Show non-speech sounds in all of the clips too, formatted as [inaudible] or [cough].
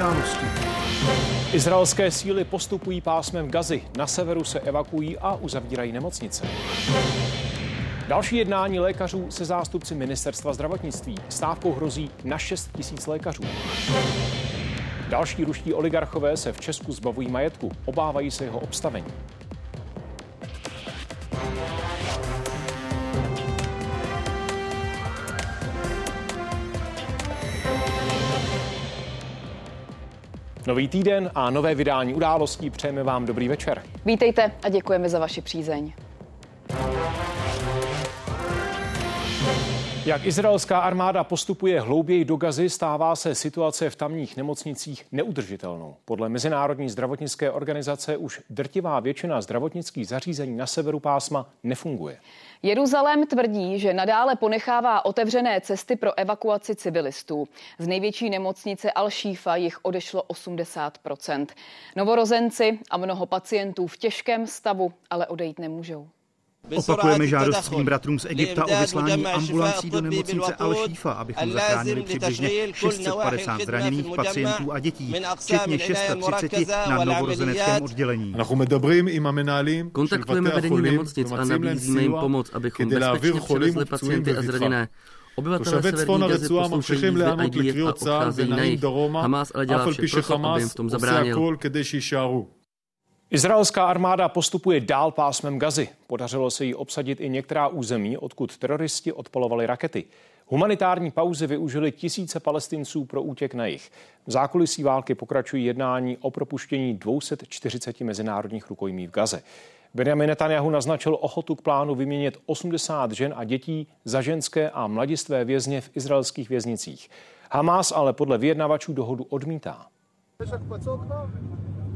události. Izraelské síly postupují pásmem Gazy. Na severu se evakuují a uzavírají nemocnice. Další jednání lékařů se zástupci ministerstva zdravotnictví. Stávkou hrozí na 6 tisíc lékařů. Další ruští oligarchové se v Česku zbavují majetku. Obávají se jeho obstavení. Nový týden a nové vydání událostí přejeme vám dobrý večer. Vítejte a děkujeme za vaši přízeň. Jak izraelská armáda postupuje hlouběji do Gazy, stává se situace v tamních nemocnicích neudržitelnou. Podle Mezinárodní zdravotnické organizace už drtivá většina zdravotnických zařízení na severu pásma nefunguje. Jeruzalém tvrdí, že nadále ponechává otevřené cesty pro evakuaci civilistů. Z největší nemocnice Al-Shifa jich odešlo 80% Novorozenci a mnoho pacientů v těžkém stavu ale odejít nemůžou. Opakujeme žádost svým bratrům z Egypta o vyslání ambulancí do nemocnice Al-Shifa, abychom zachránili přibližně 650 zraněných pacientů a dětí, včetně 630 na novorozeneckém oddělení. Kontaktujeme vedení nemocnic a nabízíme jim pomoc, abychom bezpečně převezli pacienty a zraněné. Obyvatelé severní Gazy poslouchají výzvy IDF a odcházejí na jich. Hamas ale dělá vše proto, aby jim v tom zabránil. Izraelská armáda postupuje dál pásmem Gazy. Podařilo se jí obsadit i některá území, odkud teroristi odpalovali rakety. Humanitární pauzy využili tisíce palestinců pro útěk na jich. V zákulisí války pokračují jednání o propuštění 240 mezinárodních rukojmí v Gaze. Benjamin Netanyahu naznačil ochotu k plánu vyměnit 80 žen a dětí za ženské a mladistvé vězně v izraelských věznicích. Hamas ale podle vyjednavačů dohodu odmítá.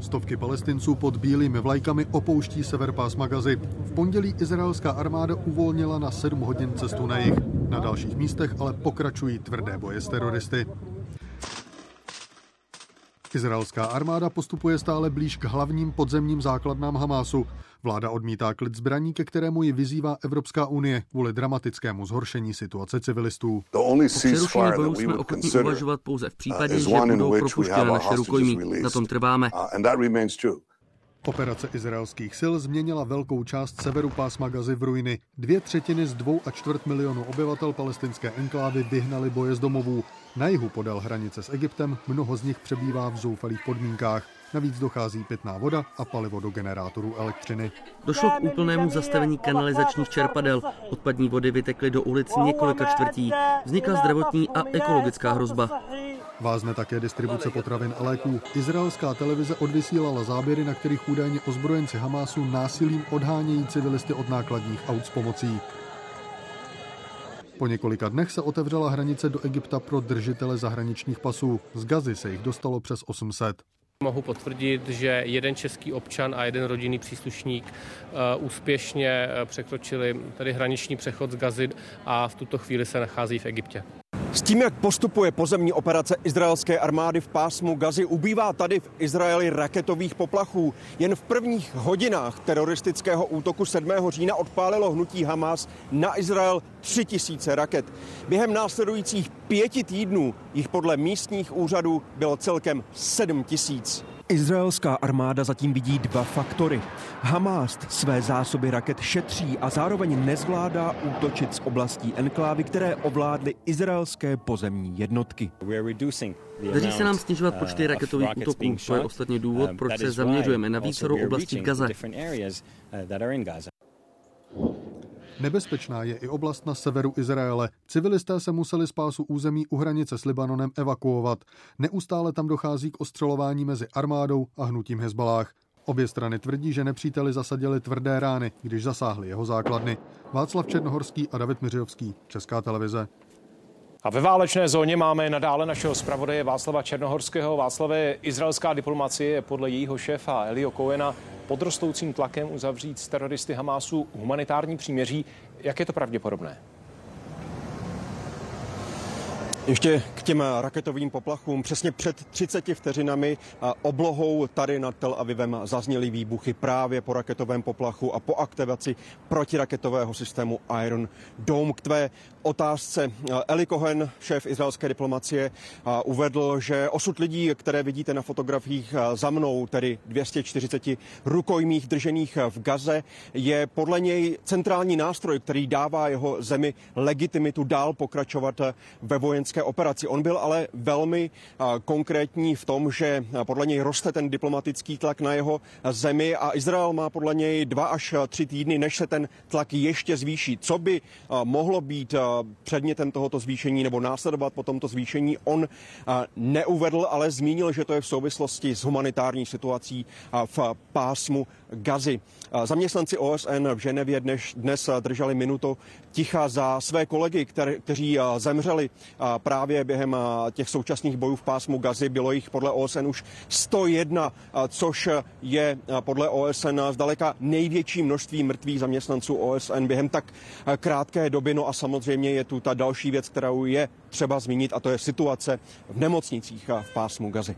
Stovky palestinců pod bílými vlajkami opouští sever pásma Gazy. V pondělí izraelská armáda uvolnila na 7 hodin cestu na jih. Na dalších místech ale pokračují tvrdé boje s teroristy. Izraelská armáda postupuje stále blíž k hlavním podzemním základnám Hamásu. Vláda odmítá klid zbraní, ke kterému ji vyzývá Evropská unie kvůli dramatickému zhoršení situace civilistů. O přerušení bojů jsme ochotní uvažovat pouze v případě, že budou propuštěna naše rukojmí. Na tom trváme. Operace izraelských sil změnila velkou část severu pásma Gazy v ruiny. Dvě třetiny z dvou a čtvrt milionu obyvatel palestinské enklávy vyhnali boje z domovů. Na jihu podél hranice s Egyptem mnoho z nich přebývá v zoufalých podmínkách. Navíc dochází pitná voda a palivo do generátorů elektřiny. Došlo k úplnému zastavení kanalizačních čerpadel. Odpadní vody vytekly do ulic několika čtvrtí. Vznikla zdravotní a ekologická hrozba. Vázne také distribuce potravin a léků. Izraelská televize odvysílala záběry, na kterých údajně ozbrojenci Hamásu násilím odhánějí civilisty od nákladních aut s pomocí. Po několika dnech se otevřela hranice do Egypta pro držitele zahraničních pasů. Z Gazy se jich dostalo přes 800. Mohu potvrdit, že jeden český občan a jeden rodinný příslušník úspěšně překročili tady hraniční přechod z Gazy a v tuto chvíli se nachází v Egyptě. S tím, jak postupuje pozemní operace izraelské armády v pásmu Gazy, ubývá tady v Izraeli raketových poplachů. Jen v prvních hodinách teroristického útoku 7. října odpálilo hnutí Hamas na Izrael 3000 raket. Během následujících pěti týdnů jich podle místních úřadů bylo celkem 7000. Izraelská armáda zatím vidí dva faktory. Hamas své zásoby raket šetří a zároveň nezvládá útočit z oblastí enklávy, které ovládly izraelské pozemní jednotky. Daří se nám snižovat počty raketových útoků. To je ostatně důvod, proč se zaměřujeme na více oblastí Gaza. Nebezpečná je i oblast na severu Izraele. Civilisté se museli z pásu území u hranice s Libanonem evakuovat. Neustále tam dochází k ostřelování mezi armádou a hnutím Hezbalách. Obě strany tvrdí, že nepříteli zasadili tvrdé rány, když zasáhli jeho základny. Václav Černohorský a David Miřovský, Česká televize. A ve válečné zóně máme nadále našeho zpravodaje Václava Černohorského. Václavé, izraelská diplomacie je podle jejího šéfa Elio Cohena pod rostoucím tlakem uzavřít s teroristy Hamásu humanitární příměří. Jak je to pravděpodobné? Ještě k těm raketovým poplachům. Přesně před 30 vteřinami oblohou tady nad Tel Avivem zazněly výbuchy právě po raketovém poplachu a po aktivaci protiraketového systému Iron Dome. K tvé otázce Eli Cohen, šéf izraelské diplomacie, uvedl, že osud lidí, které vidíte na fotografiích za mnou, tedy 240 rukojmích držených v Gaze, je podle něj centrální nástroj, který dává jeho zemi legitimitu dál pokračovat ve vojenské vojenské operaci. On byl ale velmi konkrétní v tom, že podle něj roste ten diplomatický tlak na jeho zemi a Izrael má podle něj dva až tři týdny, než se ten tlak ještě zvýší. Co by mohlo být předmětem tohoto zvýšení nebo následovat po tomto zvýšení, on neuvedl, ale zmínil, že to je v souvislosti s humanitární situací v pásmu Gazy. Zaměstnanci OSN v Ženevě dnes, dnes drželi minutu ticha za své kolegy, které, kteří zemřeli právě během těch současných bojů v pásmu Gazy. Bylo jich podle OSN už 101, což je podle OSN zdaleka největší množství mrtvých zaměstnanců OSN během tak krátké doby. No a samozřejmě je tu ta další věc, kterou je třeba zmínit, a to je situace v nemocnicích v pásmu Gazy.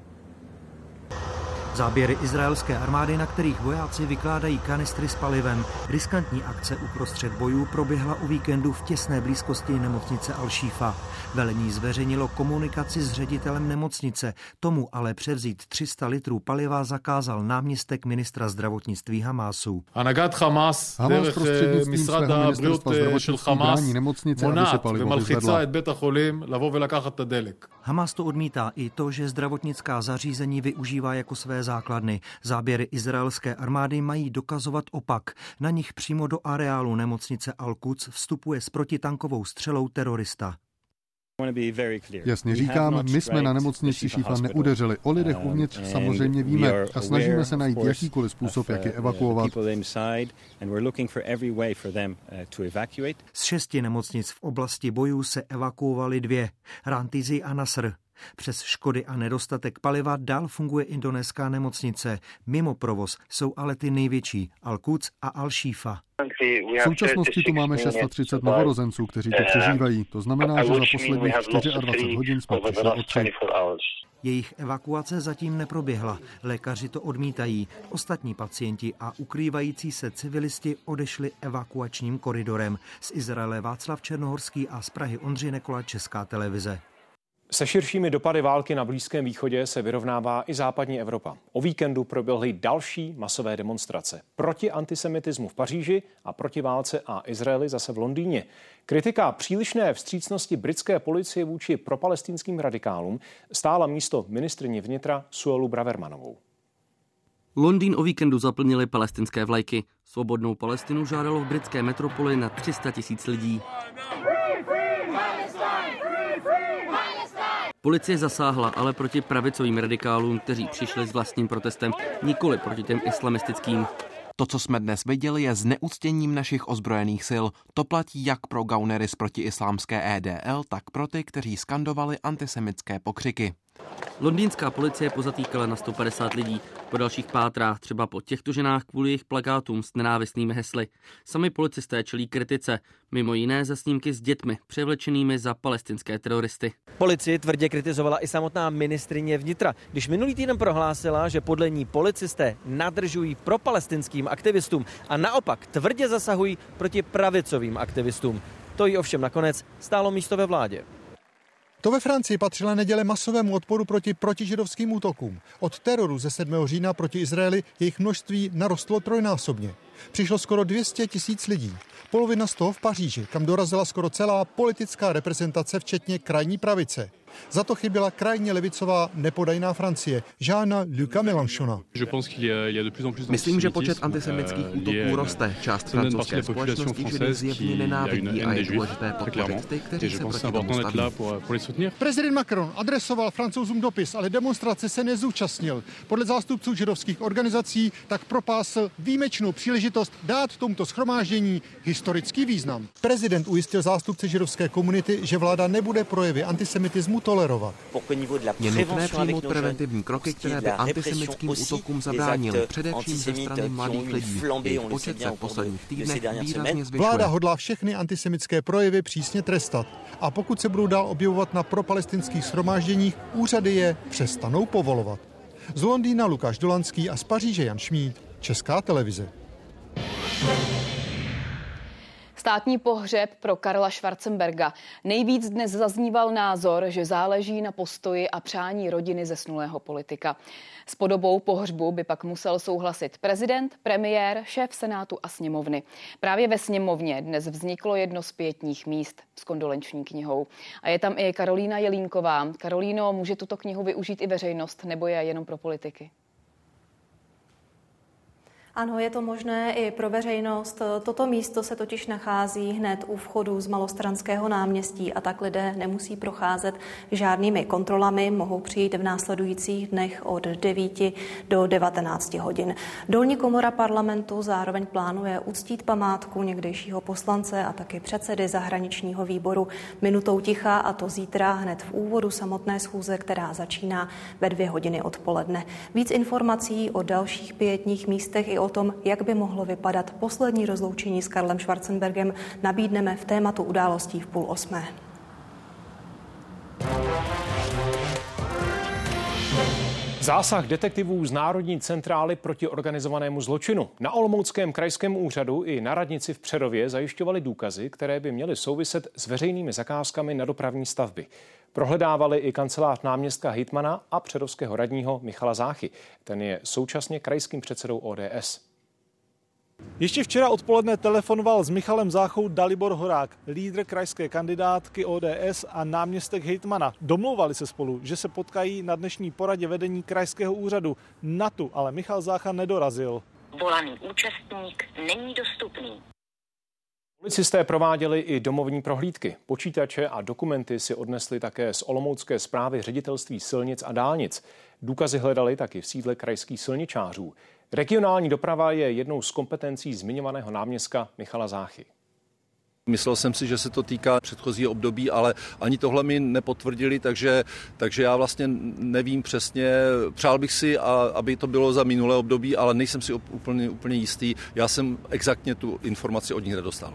Záběry izraelské armády, na kterých vojáci vykládají kanistry s palivem. Riskantní akce uprostřed bojů proběhla u víkendu v těsné blízkosti nemocnice Al-Shifa. Velení zveřejnilo komunikaci s ředitelem nemocnice. Tomu ale převzít 300 litrů paliva zakázal náměstek ministra zdravotnictví Hamásu. Hamas prostřednictvím svého ministerstva zdravotnictví brání nemocnice, aby se palivo vyzvedla. Hamas to odmítá i to, že zdravotnická zařízení využívá jako své základny. Záběry izraelské armády mají dokazovat opak. Na nich přímo do areálu nemocnice Al-Quds vstupuje s protitankovou střelou terorista. Jasně říkám, my jsme na nemocnici Šífa neudeřili. O lidech uvnitř samozřejmě víme a snažíme se najít jakýkoliv způsob, jak je uh, evakuovat. Z šesti nemocnic v oblasti bojů se evakuovaly dvě. Rantizi a Nasr. Přes škody a nedostatek paliva dál funguje indonéská nemocnice. Mimo provoz jsou ale ty největší Al-Quds a Al-Shifa. V současnosti tu máme 630 novorozenců, kteří to přežívají. To znamená, že za posledních 24 hodin jsme přišli o tři. Jejich evakuace zatím neproběhla. Lékaři to odmítají. Ostatní pacienti a ukrývající se civilisti odešli evakuačním koridorem. Z Izraele Václav Černohorský a z Prahy Ondřej Nekola Česká televize. Se širšími dopady války na Blízkém východě se vyrovnává i západní Evropa. O víkendu proběhly další masové demonstrace proti antisemitismu v Paříži a proti válce a Izraeli zase v Londýně. Kritika přílišné vstřícnosti britské policie vůči propalestinským radikálům stála místo ministrně vnitra Suelu Bravermanovou. Londýn o víkendu zaplnili palestinské vlajky. Svobodnou Palestinu žádalo v britské metropoli na 300 tisíc lidí. Policie zasáhla ale proti pravicovým radikálům, kteří přišli s vlastním protestem, nikoli proti těm islamistickým. To, co jsme dnes viděli, je zneuctěním našich ozbrojených sil. To platí jak pro gaunery z protiislámské EDL, tak pro ty, kteří skandovali antisemické pokřiky. Londýnská policie pozatýkala na 150 lidí. Po dalších pátrách třeba po těchto ženách kvůli jejich plakátům s nenávistnými hesly. Sami policisté čelí kritice, mimo jiné za snímky s dětmi, převlečenými za palestinské teroristy. Policii tvrdě kritizovala i samotná ministrině vnitra, když minulý týden prohlásila, že podle ní policisté nadržují pro palestinským aktivistům a naopak tvrdě zasahují proti pravicovým aktivistům. To jí ovšem nakonec stálo místo ve vládě. To ve Francii patřila neděle masovému odporu proti protižidovským útokům. Od teroru ze 7. října proti Izraeli jejich množství narostlo trojnásobně. Přišlo skoro 200 tisíc lidí. Polovina z toho v Paříži, kam dorazila skoro celá politická reprezentace, včetně krajní pravice. Za to chyběla krajně levicová nepodajná Francie, Žána Luca Mélenchona. Myslím, že počet antisemických útoků roste. Část francouzské společnosti Židy zjevně nenávidí a je důležité podpořit ty, kteří se proti tomu staví. Prezident Macron adresoval francouzům dopis, ale demonstrace se nezúčastnil. Podle zástupců židovských organizací tak propásl výjimečnou příležitost příležitost dát tomuto schromáždění historický význam. Prezident ujistil zástupce židovské komunity, že vláda nebude projevy antisemitismu tolerovat. Je nutné přijmout preventivní kroky, které by antisemickým útokům zabránily, především ze strany mladých lidí. Jejich počet se v posledních týdnech výrazně zvyšuje. Vláda hodlá všechny antisemické projevy přísně trestat. A pokud se budou dál objevovat na propalestinských shromážděních, úřady je přestanou povolovat. Z Londýna Lukáš Dolanský a z Paříže Jan Šmíd, Česká televize. Státní pohřeb pro Karla Schwarzenberga. Nejvíc dnes zazníval názor, že záleží na postoji a přání rodiny zesnulého politika. S podobou pohřbu by pak musel souhlasit prezident, premiér, šéf Senátu a sněmovny. Právě ve sněmovně dnes vzniklo jedno z pětních míst s kondolenční knihou. A je tam i Karolína Jelínková. Karolíno, může tuto knihu využít i veřejnost nebo je jenom pro politiky? Ano, je to možné i pro veřejnost. Toto místo se totiž nachází hned u vchodu z Malostranského náměstí a tak lidé nemusí procházet žádnými kontrolami, mohou přijít v následujících dnech od 9 do 19 hodin. Dolní komora parlamentu zároveň plánuje uctít památku někdejšího poslance a taky předsedy zahraničního výboru minutou ticha a to zítra hned v úvodu samotné schůze, která začíná ve dvě hodiny odpoledne. Víc informací o dalších pětních místech i o o tom, jak by mohlo vypadat poslední rozloučení s Karlem Schwarzenbergem, nabídneme v tématu událostí v půl osmé. Zásah detektivů z Národní centrály proti organizovanému zločinu. Na Olomouckém krajském úřadu i na radnici v Přerově zajišťovali důkazy, které by měly souviset s veřejnými zakázkami na dopravní stavby. Prohledávali i kancelář náměstka Hitmana a předovského radního Michala Záchy. Ten je současně krajským předsedou ODS. Ještě včera odpoledne telefonoval s Michalem Záchou Dalibor Horák, lídr krajské kandidátky ODS a náměstek Hejtmana. Domlouvali se spolu, že se potkají na dnešní poradě vedení krajského úřadu. Na tu ale Michal Zácha nedorazil. Volaný účastník není dostupný. Policisté prováděli i domovní prohlídky. Počítače a dokumenty si odnesli také z Olomoucké zprávy ředitelství silnic a dálnic. Důkazy hledali taky v sídle krajských silničářů. Regionální doprava je jednou z kompetencí zmiňovaného náměstka Michala Záchy. Myslel jsem si, že se to týká předchozího období, ale ani tohle mi nepotvrdili, takže, takže já vlastně nevím přesně. Přál bych si, a, aby to bylo za minulé období, ale nejsem si úplně, úplně jistý. Já jsem exaktně tu informaci od nich nedostal.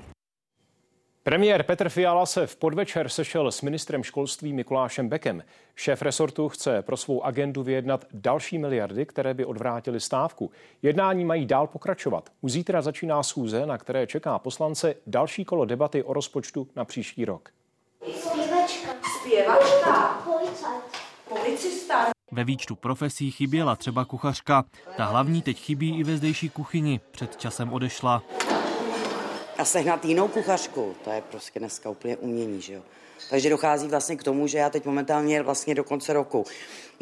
Premiér Petr Fiala se v podvečer sešel s ministrem školství Mikulášem Bekem. Šéf resortu chce pro svou agendu vyjednat další miliardy, které by odvrátily stávku. Jednání mají dál pokračovat. Už zítra začíná schůze, na které čeká poslance další kolo debaty o rozpočtu na příští rok. Zpěvačka. Zpěvačka. Policista. Ve výčtu profesí chyběla třeba kuchařka. Ta hlavní teď chybí i ve zdejší kuchyni. Před časem odešla a sehnat jinou kuchařku, to je prostě dneska úplně umění, že jo. Takže dochází vlastně k tomu, že já teď momentálně vlastně do konce roku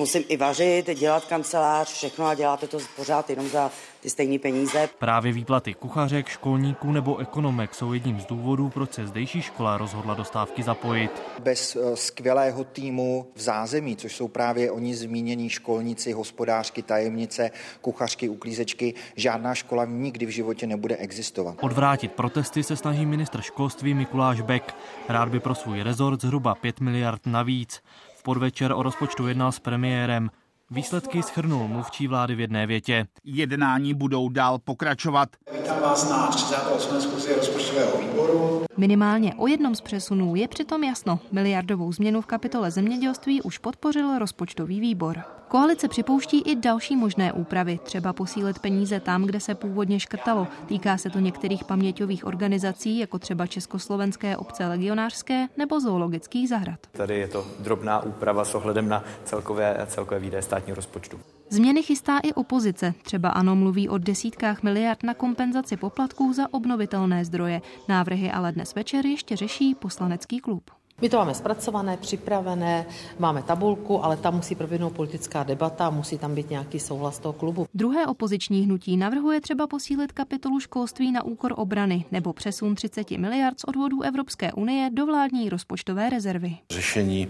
musím i vařit, dělat kancelář, všechno a děláte to pořád jenom za ty stejné peníze. Právě výplaty kuchařek, školníků nebo ekonomek jsou jedním z důvodů, proč se zdejší škola rozhodla do stávky zapojit. Bez eh, skvělého týmu v zázemí, což jsou právě oni zmínění školníci, hospodářky, tajemnice, kuchařky, uklízečky, žádná škola nikdy v životě nebude existovat. Odvrátit protesty se snaží ministr školství Mikuláš Beck. Rád by pro svůj rezort zhruba 5 miliard navíc. V podvečer o rozpočtu jednal s premiérem. Výsledky schrnul mluvčí vlády v jedné větě. Jednání budou dál pokračovat. Vítám vás na 38. schůzi rozpočtového výboru. Minimálně o jednom z přesunů je přitom jasno. Miliardovou změnu v kapitole zemědělství už podpořil rozpočtový výbor. Koalice připouští i další možné úpravy, třeba posílit peníze tam, kde se původně škrtalo. Týká se to některých paměťových organizací, jako třeba Československé obce legionářské nebo zoologických zahrad. Tady je to drobná úprava s ohledem na celkové, celkové výdaje státního rozpočtu. Změny chystá i opozice. Třeba ano mluví o desítkách miliard na kompenzaci poplatků za obnovitelné zdroje. Návrhy ale dnes večer ještě řeší poslanecký klub. My to máme zpracované, připravené, máme tabulku, ale tam musí proběhnout politická debata, musí tam být nějaký souhlas toho klubu. Druhé opoziční hnutí navrhuje třeba posílit kapitolu školství na úkor obrany nebo přesun 30 miliard z odvodů Evropské unie do vládní rozpočtové rezervy. Řešení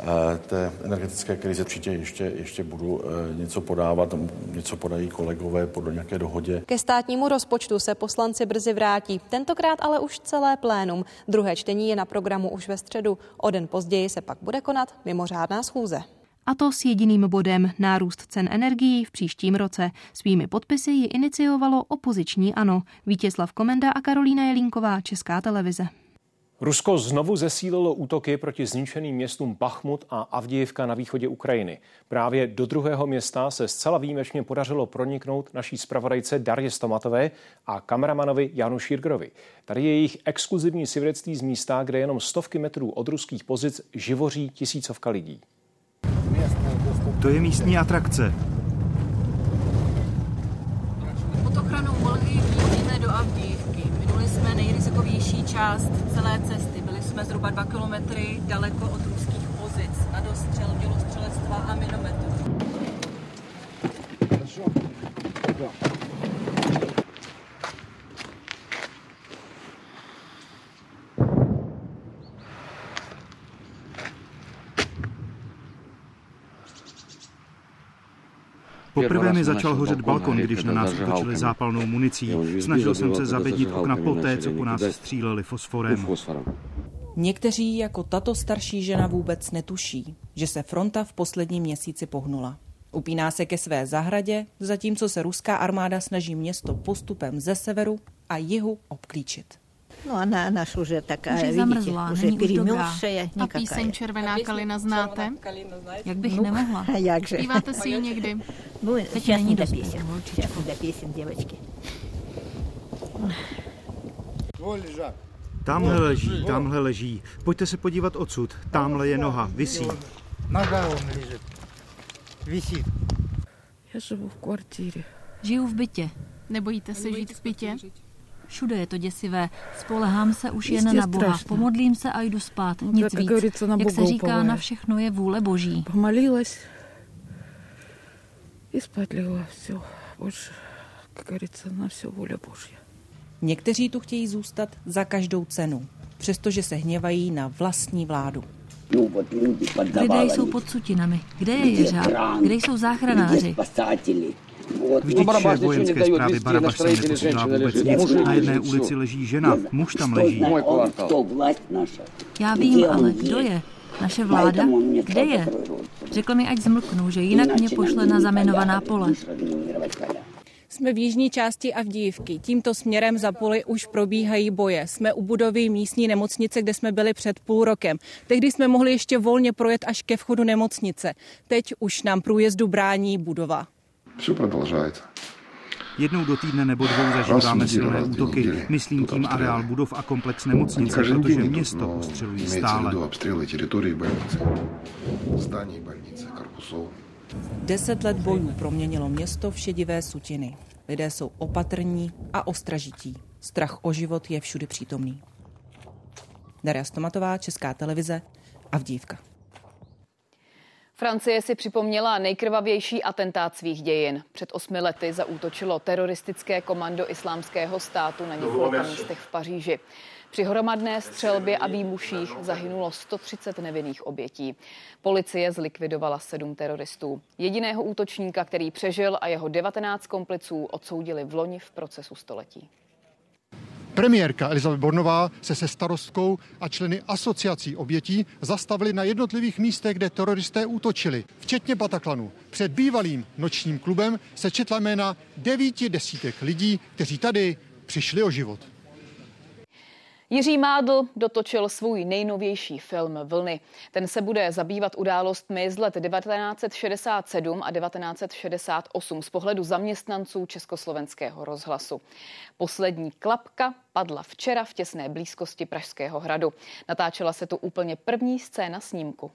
eh, té energetické krize určitě ještě, ještě budu eh, něco podávat, něco podají kolegové podle nějaké dohodě. Ke státnímu rozpočtu se poslanci brzy vrátí, tentokrát ale už celé plénum. Druhé čtení je na programu už ve středu. O den později se pak bude konat mimořádná schůze. A to s jediným bodem nárůst cen energií v příštím roce. Svými podpisy ji iniciovalo opoziční ANO. Vítězslav Komenda a Karolína Jelínková, Česká televize. Rusko znovu zesílilo útoky proti zničeným městům Bachmut a Avdijivka na východě Ukrajiny. Právě do druhého města se zcela výjimečně podařilo proniknout naší zpravodajce Darje Stomatové a kameramanovi Janu Šírgrovi. Tady je jejich exkluzivní svědectví z místa, kde jenom stovky metrů od ruských pozic živoří tisícovka lidí. To je místní atrakce. Pod ochranou Volhy jezdíme do Avdijivky. Minuli jsme nejrizikovější část celé cesty. Byli jsme zhruba dva kilometry daleko od ruských pozic na dostřel dělostřelectva a minometů. Poprvé mi začal hořet balkon, když na nás útočili zápalnou municí. Snažil jsem se zabedit okna poté, co po nás stříleli fosforem. Někteří jako tato starší žena vůbec netuší, že se fronta v posledním měsíci pohnula. Upíná se ke své zahradě, zatímco se ruská armáda snaží město postupem ze severu a jihu obklíčit. No a na, naš už je taká, už je zamrzlá, už je перемерзшая. A píseň Červená kalina znáte? Jak bych No, nemohla. [laughs] a jakže. Zpíváte si ji někdy? Ну, Teď сейчас není не до dost, песен. holčičko. Сейчас не до песен, девочки. Tamhle leží, tamhle leží. Pojďte se podívat odsud. Tamhle je noha, visí. Нога он лежит. Висит. Já živu v kvartíře. Žiju v bytě. Nebojíte se žít v bytě? Všude je to děsivé. Spolehám se už jen Jistě na Boha. strašné. Pomodlím se a jdu spát. No, Nic tak, jak víc. говорится, на Jak Бога se říká, уповаю. na všechno je vůle boží. Помолилась и спать легла. Все. Больше, как говорится, на все воля Божья. Někteří tu chtějí zůstat za každou cenu, přestože se hněvají na vlastní vládu. Lidé jsou pod sutinami. Kde je jeřáb? Kde jsou záchranáři? Vždyť šéf vojenské zprávy Barabaš se neposílá vůbec nic. Na jedné ulici leží žena, muž tam leží. Já vím, ale kdo je? Naše vláda? Kde je? Řekl mi, ať zmlknu, že jinak mě pošle na zaminovaná pole. Jsme v jižní části Avdijivky. Tímto směrem za poli už probíhají boje. Jsme u budovy místní nemocnice, kde jsme byli před půl rokem. Tehdy jsme mohli ještě volně projet až ke vchodu nemocnice. Teď už nám průjezdu brání budova. Все продолжается. Jednou do týdne nebo dvou zažíváme silné útoky. Myslím tím areál budov a komplex Не nemocnice, каждый protože день идут, město но ostřelují имеется в stále. виду обстрелы территории больницы, зданий больницы, корпусов. Deset let bojů proměnilo město v šedivé sutiny. Lidé jsou opatrní a ostražití. Strach o život je všude přítomný. Daria Stomatová, Česká televize, Avdívka. Francie si připomněla nejkrvavější atentát svých dějin. Před osmi lety zaútočilo teroristické komando islámského státu na několika místech v Paříži. Při hromadné střelbě a výbuších zahynulo 130 nevinných obětí. Policie zlikvidovala sedm teroristů. Jediného útočníka, který přežil a jeho 19 kompliců odsoudili v loni v procesu století. Premiérka Elizabeth Bornová se se starostkou a členy asociací obětí zastavili na jednotlivých místech, kde teroristé útočili, včetně Bataklanu. Před bývalým nočním klubem se četla jména devíti desítek lidí, kteří tady přišli o život. Jiří Mádl dotočil svůj nejnovější film Vlny. Ten se bude zabývat událostmi z let 1967 a 1968 z pohledu zaměstnanců Československého rozhlasu. Poslední klapka padla včera v těsné blízkosti Pražského hradu. Natáčela se tu úplně první scéna snímku.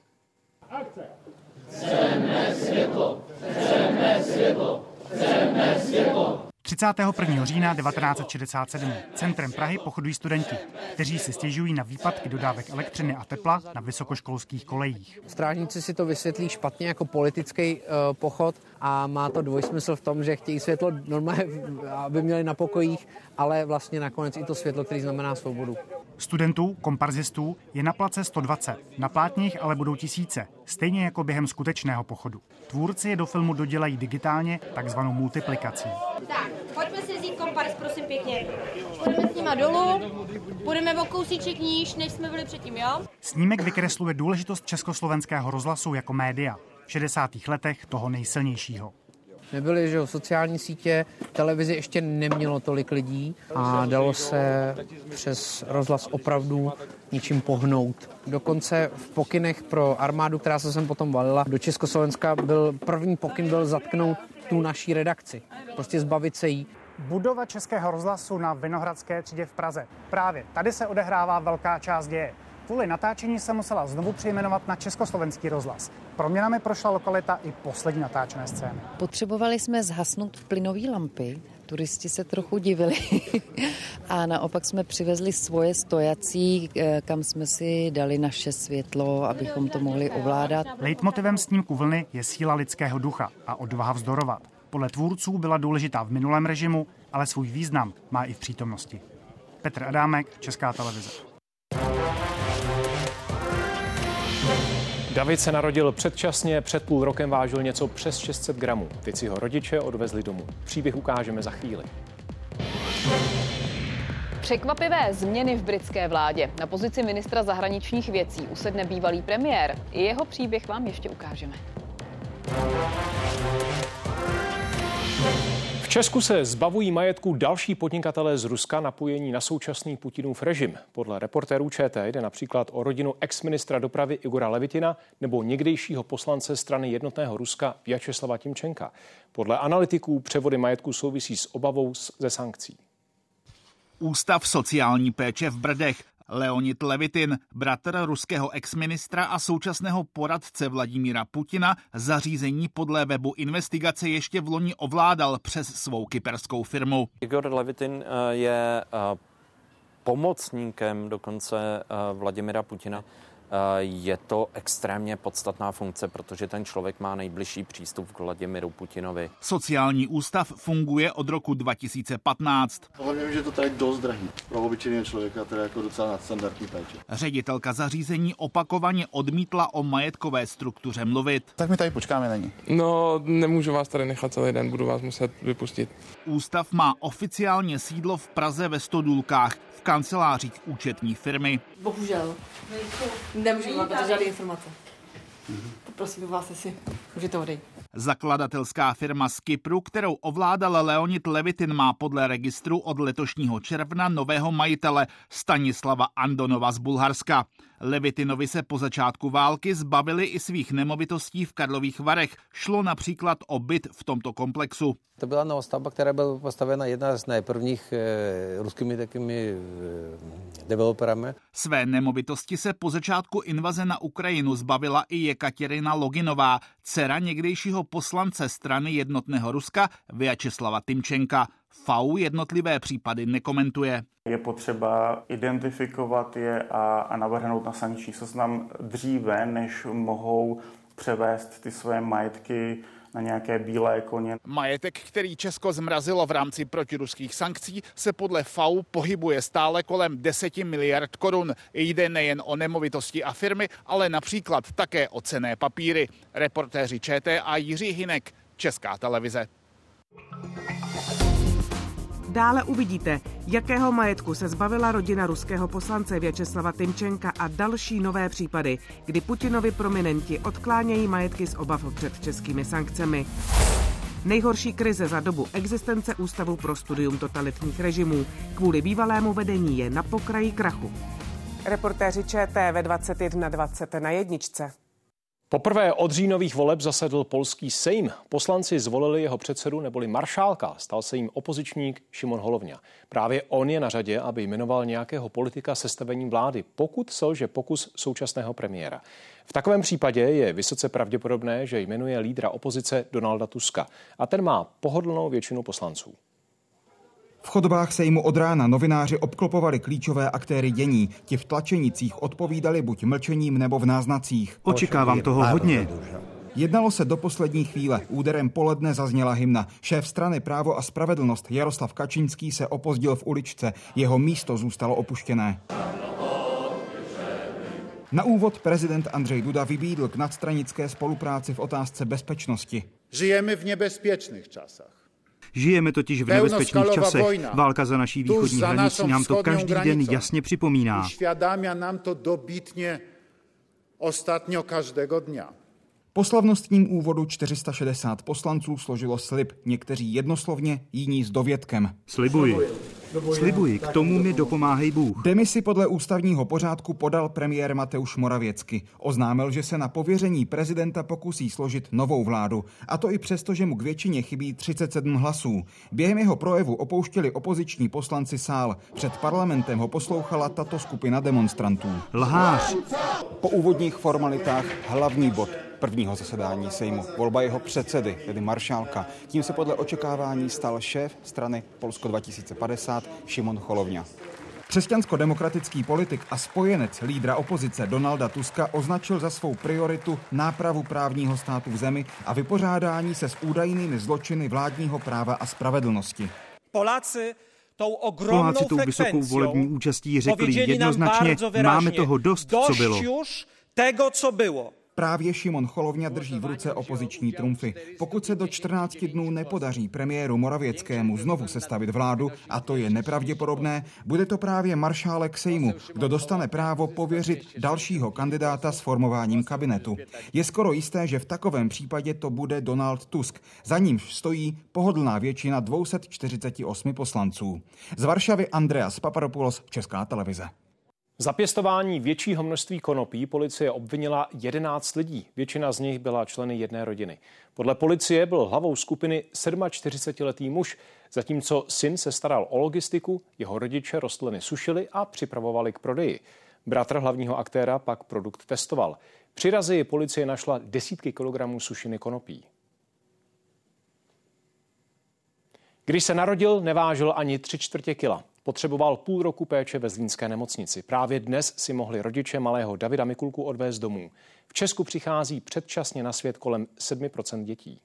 Chceme světlo, chceme světlo, chceme světlo. 31. října 1967 centrem Prahy pochodují studenti, kteří si stěžují na výpadky dodávek elektřiny a tepla na vysokoškolských kolejích. Strážníci si to vysvětlí špatně jako politický uh, pochod a má to dvojsmysl v tom, že chtějí světlo normálně, [laughs] aby měli na pokojích, ale vlastně nakonec i to světlo, který znamená svobodu. Studentů, komparzistů je na place 120, na plátních ale budou tisíce, stejně jako během skutečného pochodu. Tvůrci je do filmu dodělají digitálně, takzvanou multiplikací. Tak, pojďme si vzít komparz, prosím pěkně. Půjdeme s nima dolů, půjdeme o kousíček níž, než jsme byli předtím, jo? Snímek vykresluje důležitost československého rozhlasu jako média. V 60. letech toho nejsilnějšího. Nebyly že sociální sítě, televizi ještě nemělo tolik lidí a dalo se přes rozhlas opravdu ničím pohnout. Dokonce v pokynech pro armádu, která se sem potom valila do Československa, byl první pokyn byl zatknout tu naší redakci. Prostě zbavit se jí. Budova Českého rozhlasu na Vinohradské třídě v Praze. Právě tady se odehrává velká část děje. Kvůli natáčení se musela znovu přejmenovat na Československý rozhlas. Proměnami prošla lokalita i poslední natáčené scény. Potřebovali jsme zhasnout plynové lampy, turisti se trochu divili [laughs] a naopak jsme přivezli svoje stojací, eh, kam jsme si dali naše světlo, abychom to mohli ovládat. Leitmotivem snímku vlny je síla lidského ducha a odvaha vzdorovat. Podle tvůrců byla důležitá v minulém režimu, ale svůj význam má i v přítomnosti. Petr Adámek, Česká televize. David se narodil předčasně, před půl rokem vážil něco přes 600 gramů. Teď si ho rodiče odvezli domů. Příběh ukážeme za chvíli. Překvapivé změny v britské vládě. Na pozici ministra zahraničních věcí usedne bývalý premiér. I jeho příběh vám ještě ukážeme. V Česku se zbavují majetku další podnikatelé z Ruska napojení na současný Putinův režim. Podle reportérů ČT jde například o rodinu ex-ministra dopravy Igora Levitina nebo někdejšího poslance strany jednotného Ruska Vyacheslava Timčenka. Podle analytiků převody majetku souvisí s obavou ze sankcí. Ústav sociální péče v Brdech Leonid Levitin, bratr ruského exministra a současného poradce Vladimíra Putina, zařízení podle webu investigace ještě v loni ovládal přes svou kyperskou firmu. Igor Levitin eh, je eh, pomocníkem dokonce eh, Vladimira Putina je to extrémně podstatná funkce, protože ten člověk má nejbližší přístup k Vladimiru Putinovi. Sociální ústav funguje od roku 2015. Hlavně vím, že to tady dost drahý pro obyčejného člověka, to je jako docela nadstandardní péče. Ředitelka zařízení opakovaně odmítla o majetkové struktuře mluvit. Tak my tady počkáme na ní. No, nemůžu vás tady nechat celý den, budu vás muset vypustit. Ústav má oficiálně sídlo v Praze ve Stodůlkách v kancelářích účetní firmy. Bohužel. Nemůžu vám dát žádné informace. Prosím vás, jestli můžete odejít. Zakladatelská firma z Kypru, kterou ovládal Leonid Levitin, má podle registru od letošního června nového majitele Stanislava Andonova z Bulharska. Levitinovi se po začátku války zbavili i svých nemovitostí v Karlových Varech. Šlo například o byt v tomto komplexu. To byla novostavba, která byla postavena jedna z nejprvních e, ruskými takými e, developerami. Své nemovitosti se po začátku invaze na Ukrajinu zbavila i Jekaterina Loginová, dcera někdejšího poslance strany jednotného Ruska Vyacheslava Timčenka. FAU jednotlivé případy nekomentuje. Je potřeba identifikovat je a, a navrhnout na sankční seznam dříve, než mohou převést ty své majetky na nějaké bílé koně. Majetek, který Česko zmrazilo v rámci protiruských sankcí, se podle FAU pohybuje stále kolem 10 miliard korun. Jde nejen o nemovitosti a firmy, ale například také o cené papíry. Reportéři ČT a Jiří Hinek, Česká televize. Dále uvidíte, jakého majetku se zbavila rodina ruského poslance Věčeslava Tymčenka a další nové případy, kdy Putinovi prominenti odklánějí majetky z obav před českými sankcemi. Nejhorší krize za dobu existence Ústavu pro studium totalitních režimů kvůli bývalému vedení je na pokraji krachu. Reportéři ČT ve 21.20 na jedničce. Poprvé od říjnových voleb zasedl polský Sejm. Poslanci zvolili jeho předsedu neboli maršálka. Stal se jim opozičník Šimon Holovňa. Právě on je na řadě, aby jmenoval nějakého politika sestavením vlády, pokud selže pokus současného premiéra. V takovém případě je vysoce pravděpodobné, že jmenuje lídra opozice Donalda Tuska a ten má pohodlnou většinu poslanců. V chodbách Sejmu od rána novináři obklopovali klíčové aktéry dění. Ti v tlačenicích odpovídali buď mlčením nebo v náznacích. Očekávám toho hodně. Jednalo se do poslední chvíle. Úderem poledne zazněla hymna. Šéf strany Právo a spravedlnost Jaroslav Kačinský se opozdil v uličce. Jeho místo zůstalo opuštěné. Na úvod prezident Andřej Duda vybídl k nadstranické spolupráci v otázce bezpečnosti. Žijeme v nebezpečných časech. Žijeme totiž v nebezpečných časech. Válka za naší východní hranicí nám to každý den jasně připomíná. Uświadamia nám to dobitně ostatnio každého dnia. Po slavnostním úvodu 460 poslanců složilo slib, někteří jednoslovně, jiní s dovědkem. Slibuji. Slibuji, k tomu mi dopomáhej Bůh. Demisi podle ústavního pořádku podal premiér Mateuš Moravěcky. Oznámil, že se na pověření prezidenta pokusí složit novou vládu. A to i přesto, že mu k většině chybí 37 hlasů. Během jeho projevu opouštěli opoziční poslanci sál. Před parlamentem ho poslouchala tato skupina demonstrantů. Lhář. Po úvodních formalitách hlavní bod prvního zasedání Sejmu. Volba jeho předsedy, tedy maršálka. Tím se podle očekávání stal šéf strany Polsko 2050 Šimon Cholovňa. Křesťansko-demokratický politik a spojenec lídra opozice Donalda Tuska označil za svou prioritu nápravu právního státu v zemi a vypořádání se s údajnými zločiny vládního práva a spravedlnosti. Poláci tou ogromnou Poláci tou vysokou volební účastí řekli jednoznačně, máme toho dost, co bylo. Tego, co bylo. Právě Šimon Cholovňa drží v ruce opoziční trumfy. Pokud se do 14 dnů nepodaří premiéru Moravěckému znovu sestavit vládu, a to je nepravděpodobné, bude to právě maršálek Sejmu, kdo dostane právo pověřit dalšího kandidáta s formováním kabinetu. Je skoro jisté, že v takovém případě to bude Donald Tusk. Za ním stojí pohodlná většina 248 poslanců. Z Varšavy Andreas Papadopoulos, Česká televize. Za pěstování většího množství konopí policie obvinila 11 lidí. Většina z nich byla členy jedné rodiny. Podle policie byl hlavou skupiny 47-letý muž, zatímco syn se staral o logistiku, jeho rodiče rostliny sušili a připravovali k prodeji. Bratr hlavního aktéra pak produkt testoval. Při razi policie našla desítky kilogramů sušiny konopí. Když se narodil, nevážil ani tři čtvrtě kila. Potřeboval půl roku péče ve Zlínské nemocnici. Právě dnes si mohli rodiče malého Davida Mikulku odvést domů. V Česku přichází předčasně na svět kolem 7% dětí.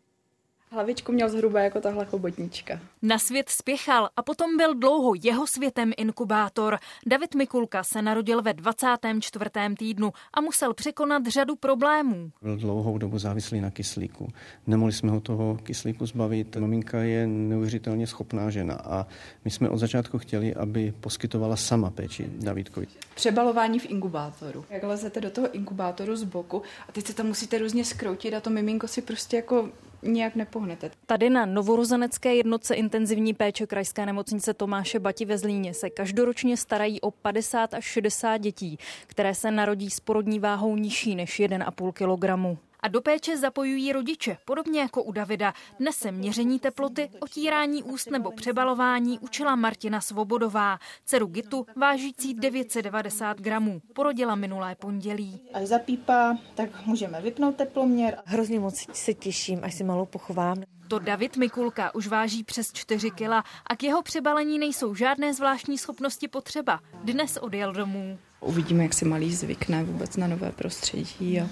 Hlavičku měl zhruba jako tahle chobotnička. Na svět spěchal a potom byl dlouho jeho světem inkubátor. David Mikulka se narodil ve 24. týdnu a musel překonat řadu problémů. Byl dlouhou dobu závislý na kyslíku. Nemohli jsme ho toho kyslíku zbavit. Maminka je neuvěřitelně schopná žena a my jsme od začátku chtěli, aby poskytovala sama péči Davidkovi. Přebalování v inkubátoru. Jak lezete do toho inkubátoru z boku a teď se tam musíte různě skroutit a to miminko si prostě jako nějak nepohnete. Tady na novorozenecké jednotce intenzivní péče Krajské nemocnice Tomáše Bati ve Zlíně se každoročně starají o 50 až 60 dětí, které se narodí s porodní váhou nižší než 1,5 kilogramu. A do péče zapojují rodiče, podobně jako u Davida. Dnes se měření teploty, otírání úst nebo přebalování učila Martina Svobodová, dceru Gitu, vážící 990 gramů. Porodila minulé pondělí. Až zapípá, tak můžeme vypnout teploměr. Hrozně moc se těším, až si malou pochovám. To David Mikulka už váží přes 4 kila a k jeho přebalení nejsou žádné zvláštní schopnosti potřeba. Dnes odjel domů. Uvidíme, jak si malý zvykne vůbec na nové prostředí a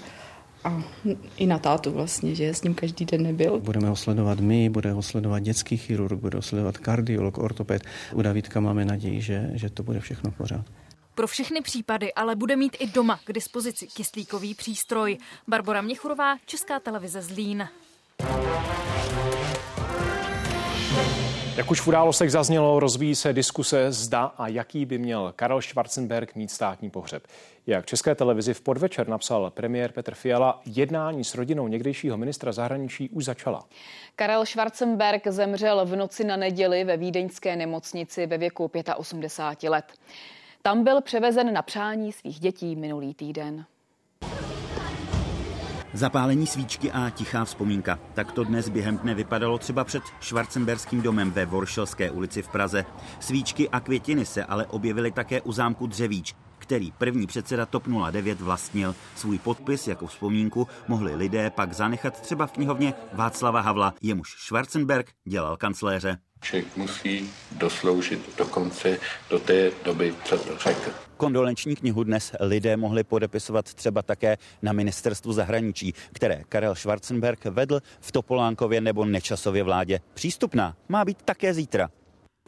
a i na tátu vlastně, že s ním každý den nebyl. Budeme ho sledovat my, bude ho sledovat dětský chirurg, bude ho sledovat kardiolog, ortoped. U Davidka máme naději, že, že to bude všechno pořád. Pro všechny případy ale bude mít i doma k dispozici kyslíkový přístroj. Barbara Měchurová, Česká televize Zlín. Jak už v událostech zaznělo, rozvíjí se diskuse zda a jaký by měl Karel Schwarzenberg mít státní pohřeb. Jak České televizi v podvečer napsal premiér Petr Fiala, jednání s rodinou někdejšího ministra zahraničí už začala. Karel Schwarzenberg zemřel v noci na neděli ve vídeňské nemocnici ve věku 85 let. Tam byl převezen na přání svých dětí minulý týden. Zapálení svíčky a tichá vzpomínka. Tak to dnes během dne vypadalo třeba před Švarcemberským domem ve Voršelské ulici v Praze. Svíčky a květiny se ale objevily také u zámku Dřevíč, který první předseda TOP 09 vlastnil. Svůj podpis jako vzpomínku mohli lidé pak zanechat třeba v knihovně Václava Havla, jemuž Schwarzenberg dělal kancléře. Člověk musí dosloužit dokonce do té doby, co to řekl. Kondolenční knihu dnes lidé mohli podepisovat třeba také na ministerstvu zahraničí, které Karel Schwarzenberg vedl v Topolánkově nebo Nečasově vládě. Přístupná má být také zítra.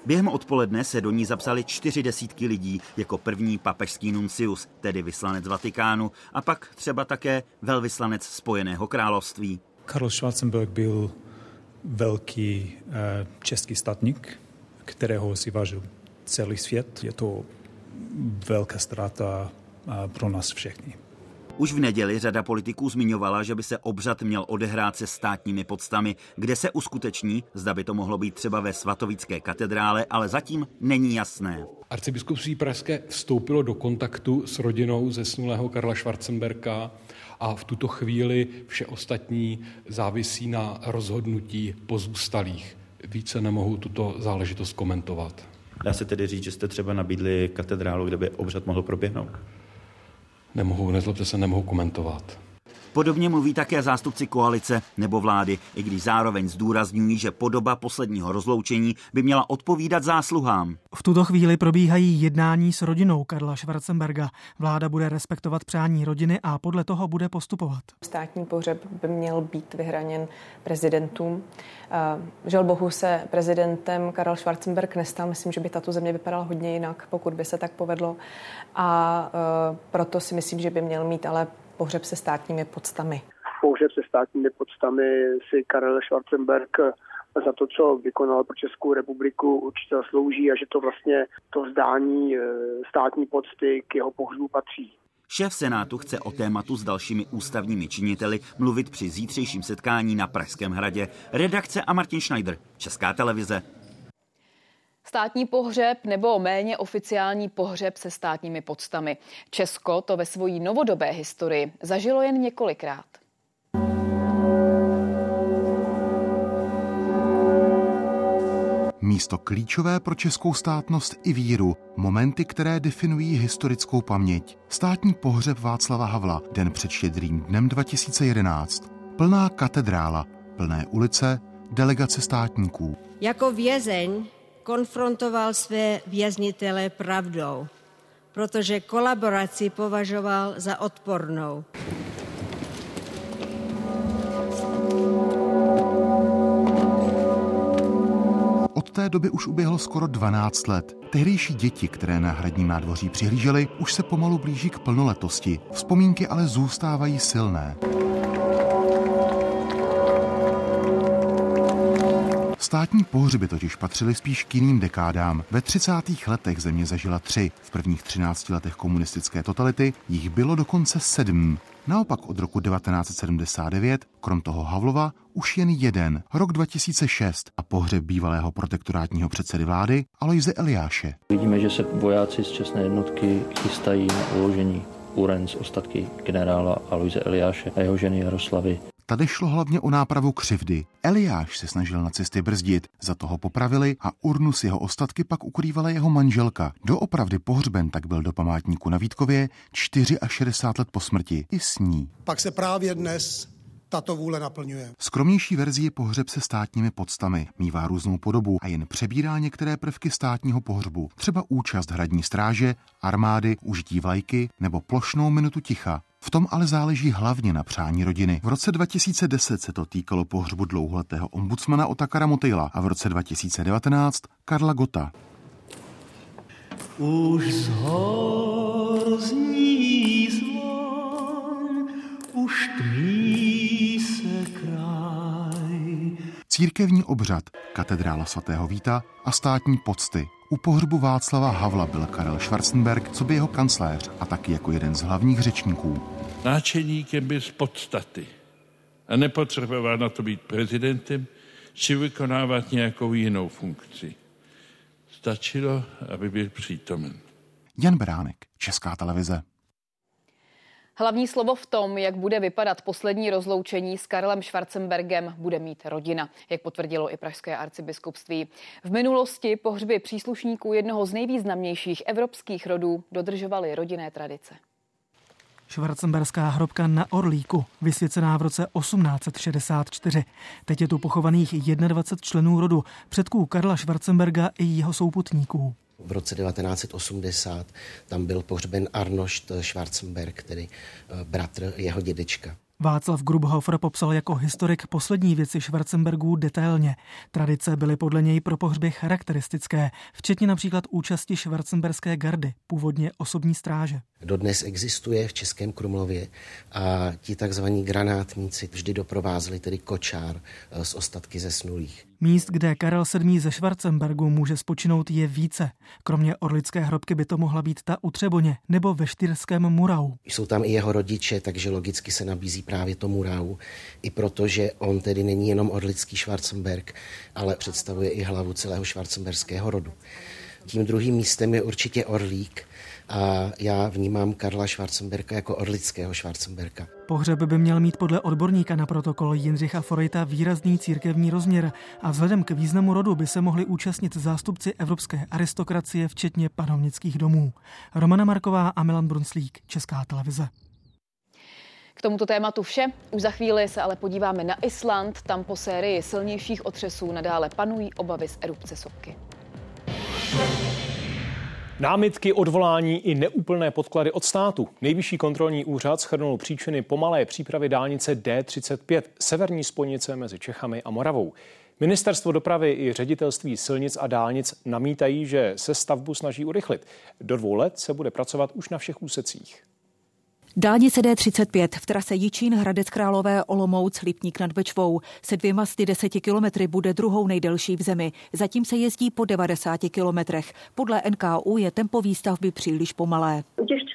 Během odpoledne se do ní zapsali čtyři desítky lidí jako první papežský nuncius, tedy vyslanec Vatikánu, a pak třeba také velvyslanec Spojeného království. Karl Schwarzenberg byl velký eh, český statník, kterého si vážil celý svět. Je to velká ztráta eh, pro nás všechny. Už v neděli řada politiků zmiňovala, že by se obřad měl odehrát se státními podstami, kde se uskuteční, zda by to mohlo být třeba ve svatovické katedrále, ale zatím není jasné. Arcibiskupství Pražské vstoupilo do kontaktu s rodinou zesnulého Karla Schwarzenberka a v tuto chvíli vše ostatní závisí na rozhodnutí pozůstalých. Více nemohu tuto záležitost komentovat. Dá se tedy říct, že jste třeba nabídli katedrálu, kde by obřad mohl proběhnout? Nemohu, nezlobte se, nemohu komentovat. Podobně mluví také zástupci koalice nebo vlády, i když zároveň zdůrazňují, že podoba posledního rozloučení by měla odpovídat zásluhám. V tuto chvíli probíhají jednání s rodinou Karla Schwarzenberga. Vláda bude respektovat přání rodiny a podle toho bude postupovat. Státní pohřeb by měl být vyhraněn prezidentům. Žel bohu se prezidentem Karel Schwarzenberg nestal. Myslím, že by tato země vypadala hodně jinak, pokud by se tak povedlo. A proto si myslím, že by měl mít ale pohřeb se státními podstami. Pohřeb se státními podstami si Karel Schwarzenberg za to, co vykonal pro Českou republiku, určitě slouží a že to vlastně to zdání eh, státní pocty k jeho pohřbu patří. Šéf Senátu chce o tématu s dalšími ústavními činiteli mluvit při zítřejším setkání na Pražském hradě. Redakce a Martin Schneider, Česká televize. Státní pohřeb nebo méně oficiální pohřeb se státními podstami. Česko to ve svojí novodobé historii zažilo jen několikrát. Místo klíčové pro českou státnost i víru, momenty, které definují historickou paměť. Státní pohřeb Václava Havla, den před štědrým dnem 2011. Plná katedrála, plné ulice, delegace státníků. Jako vězeň konfrontoval své věznitele pravdou, protože kolaboraci považoval za odpornou. Od té doby už uběhlo skoro 12 let. Tehdejší děti, které na hradním nádvoří přihlížely, už se pomalu blíží k plnoletosti. Vzpomínky ale zůstávají silné. Státní pohřby totiž patřily spíš k jiným dekádám. Ve 30. letech země zažila tři, v prvních 13 letech komunistické totality jich bylo dokonce sedm. Naopak od roku 1979, krom toho Havlova, už jen jeden, rok 2006 a pohřeb bývalého protektorátního předsedy vlády Alojze Eliáše. Vidíme, že se vojáci z čestné jednotky chystají na uložení uren z ostatky generála Alojze Eliáše a jeho ženy Jaroslavy. Tady šlo hlavně o nápravu křivdy. Eliáš se snažil na cesty brzdit, za toho popravili a urnu s jeho ostatky pak ukrývala jeho manželka. Doopravdy pohřben tak byl do památníku na Vítkově 64 let po smrti. I s ní. Pak se právě dnes tato vůle naplňuje. Skromnější verzi je pohřeb se státními podstami. Mívá různou podobu a jen přebírá některé prvky státního pohřbu. Třeba účast hradní stráže, armády, užití vlajky nebo plošnou minutu ticha. V tom ale záleží hlavně na přání rodiny. V roce 2010 se to týkalo pohřbu dlouholetého ombudsmana Otakara Motejla a v roce 2019 Karla Gota. Už z hor zní zvon, už tmí se kraj. Církevní obřad, katedrála svatého Víta a státní pocty u pohřbu Václava Havla byl Karel Schwarzenberg, co by jeho kancléř a taky jako jeden z hlavních řečníků. Náčelníkem bez podstaty a nepotřeboval na to být prezidentem či vykonávat nějakou jinou funkci. Stačilo, aby byl přítomen. Jan Beránek, Česká televize. Hlavní slovo v tom, jak bude vypadat poslední rozloučení s Karlem Schwarzenbergem, bude mít rodina, jak potvrdilo i Pražské arcibiskupství. V minulosti pohřby příslušníků jednoho z nejvýznamnějších evropských rodů dodržovaly rodinné tradice. Schwarzenberská hrobka na Orlíku, vysvěcená v roce 1864. Teď je tu pochovaných 21 členů rodu, předků Karla Schwarzenberga i jeho souputníků. V roce 1980 tam byl pohřben Arnošt Schwarzenberg, tedy eh, bratr jeho dědečka. Václav Grubhofer popsal jako historik poslední věci Schwarzenbergů detailně. Tradice byly podle něj pro pohřby charakteristické, včetně například účasti Schwarzenberské gardy, původně osobní stráže. Dodnes existuje v Českém Krumlově a ti takzvaní granátníci vždy doprovázeli tedy kočár eh, z ostatky zesnulých. Míst, kde Karel VII ze Schwarzenbergu může spočinout, je více. Kromě orlické hrobky by to mohla být ta u Třeboně nebo ve Štýrském Murau. Jsou tam i jeho rodiče, takže logicky se nabízí právě to Murau. I protože on tedy není jenom orlický Schwarzenberg, ale představuje i hlavu celého švarcemberského rodu. Tím druhým místem je určitě Orlík, a já vnímám Karla Schwarzenberka jako orlického Schwarzenberka. Pohřeb by měl mít podle odborníka na protokol Jindřicha Forejta výrazný církevní rozměr a vzhledem k významu rodu by se mohli účastnit zástupci evropské aristokracie, včetně panovnických domů. Romana Marková a Milan Brunslík, Česká televize. K tomuto tématu vše. Už za chvíli se ale podíváme na Island. Tam po sérii silnějších otřesů nadále panují obavy z erupce sopky. Námitky, odvolání i neúplné podklady od státu. Nejvyšší kontrolní úřad schrnul příčiny pomalé přípravy dálnice D35, severní spojnice mezi Čechami a Moravou. Ministerstvo dopravy i ředitelství silnic a dálnic namítají, že se stavbu snaží urychlit. Do dvou let se bude pracovat už na všech úsecích. Dálnice D35 v trase Jičín Hradec Králové Olomouc Lipník nad Bečvou se dvěma z deseti kilometry bude druhou nejdelší v zemi. Zatím se jezdí po 90 kilometrech. Podle NKU je tempo výstavby příliš pomalé.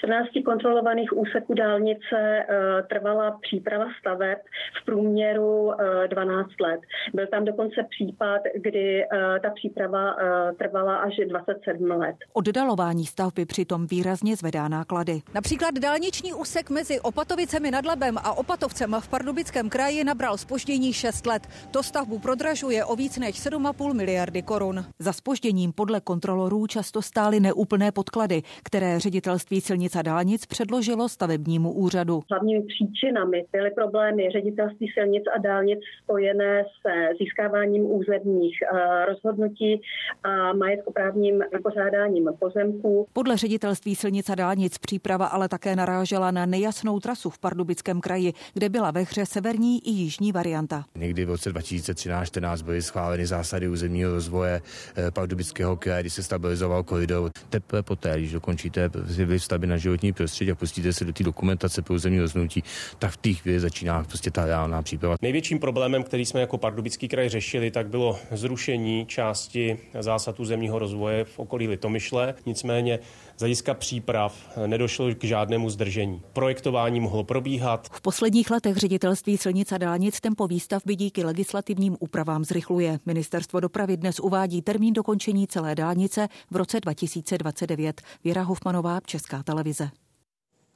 14 kontrolovaných úseků dálnice eh, trvala příprava staveb v průměru 12 eh, let. Byl tam dokonce případ, kdy eh, ta příprava trvala až 27 let. Oddalování stavby přitom výrazně zvedá náklady. Například dálniční úsek mezi Opatovicemi nad Labem a Opatovcem v Pardubickém kraji nabral spoždění 6 let. To stavbu prodražuje o víc než 7,5 miliardy korun. Za spožděním podle kontrolorů často stály neúplné podklady, které ředitelství silnic a dálnic předložilo stavebnímu úřadu. Hlavními příčinami byly problémy ředitelství silnic a dálnic spojené se získáváním územních eh, rozhodnutí a majetkoprávním vypořádáním pozemků. Podle ředitelství silnic a dálnic příprava ale také narážela na nejasnou trasu v Pardubickém kraji, kde byla ve hře severní i jižní varianta. Někdy v roce 2013-14 byly schváleny zásady územního rozvoje eh, Pardubického kraje, kdy se stabilizoval koridor. Teprve poté, když dokončíte vliv stavby na životní prostředí a pustíte se do té dokumentace pro územní rozhodnutí, tak v té chvíli začíná prostě ta reálná příprava. Největším problémem, který jsme jako Pardubický kraj řešili, tak bylo zrušení části zásad územního rozvoje v okolí Litomyšle. Nicméně z hlediska příprav nedošlo k žádnému zdržení. Projektování mohlo probíhat. V posledních letech ředitelství silnic a dálnic tempo výstavby díky legislativním úpravám zrychluje. Ministerstvo dopravy dnes uvádí termín dokončení celé dálnice v roce 2029. Věra Hofmanová, Česká televize.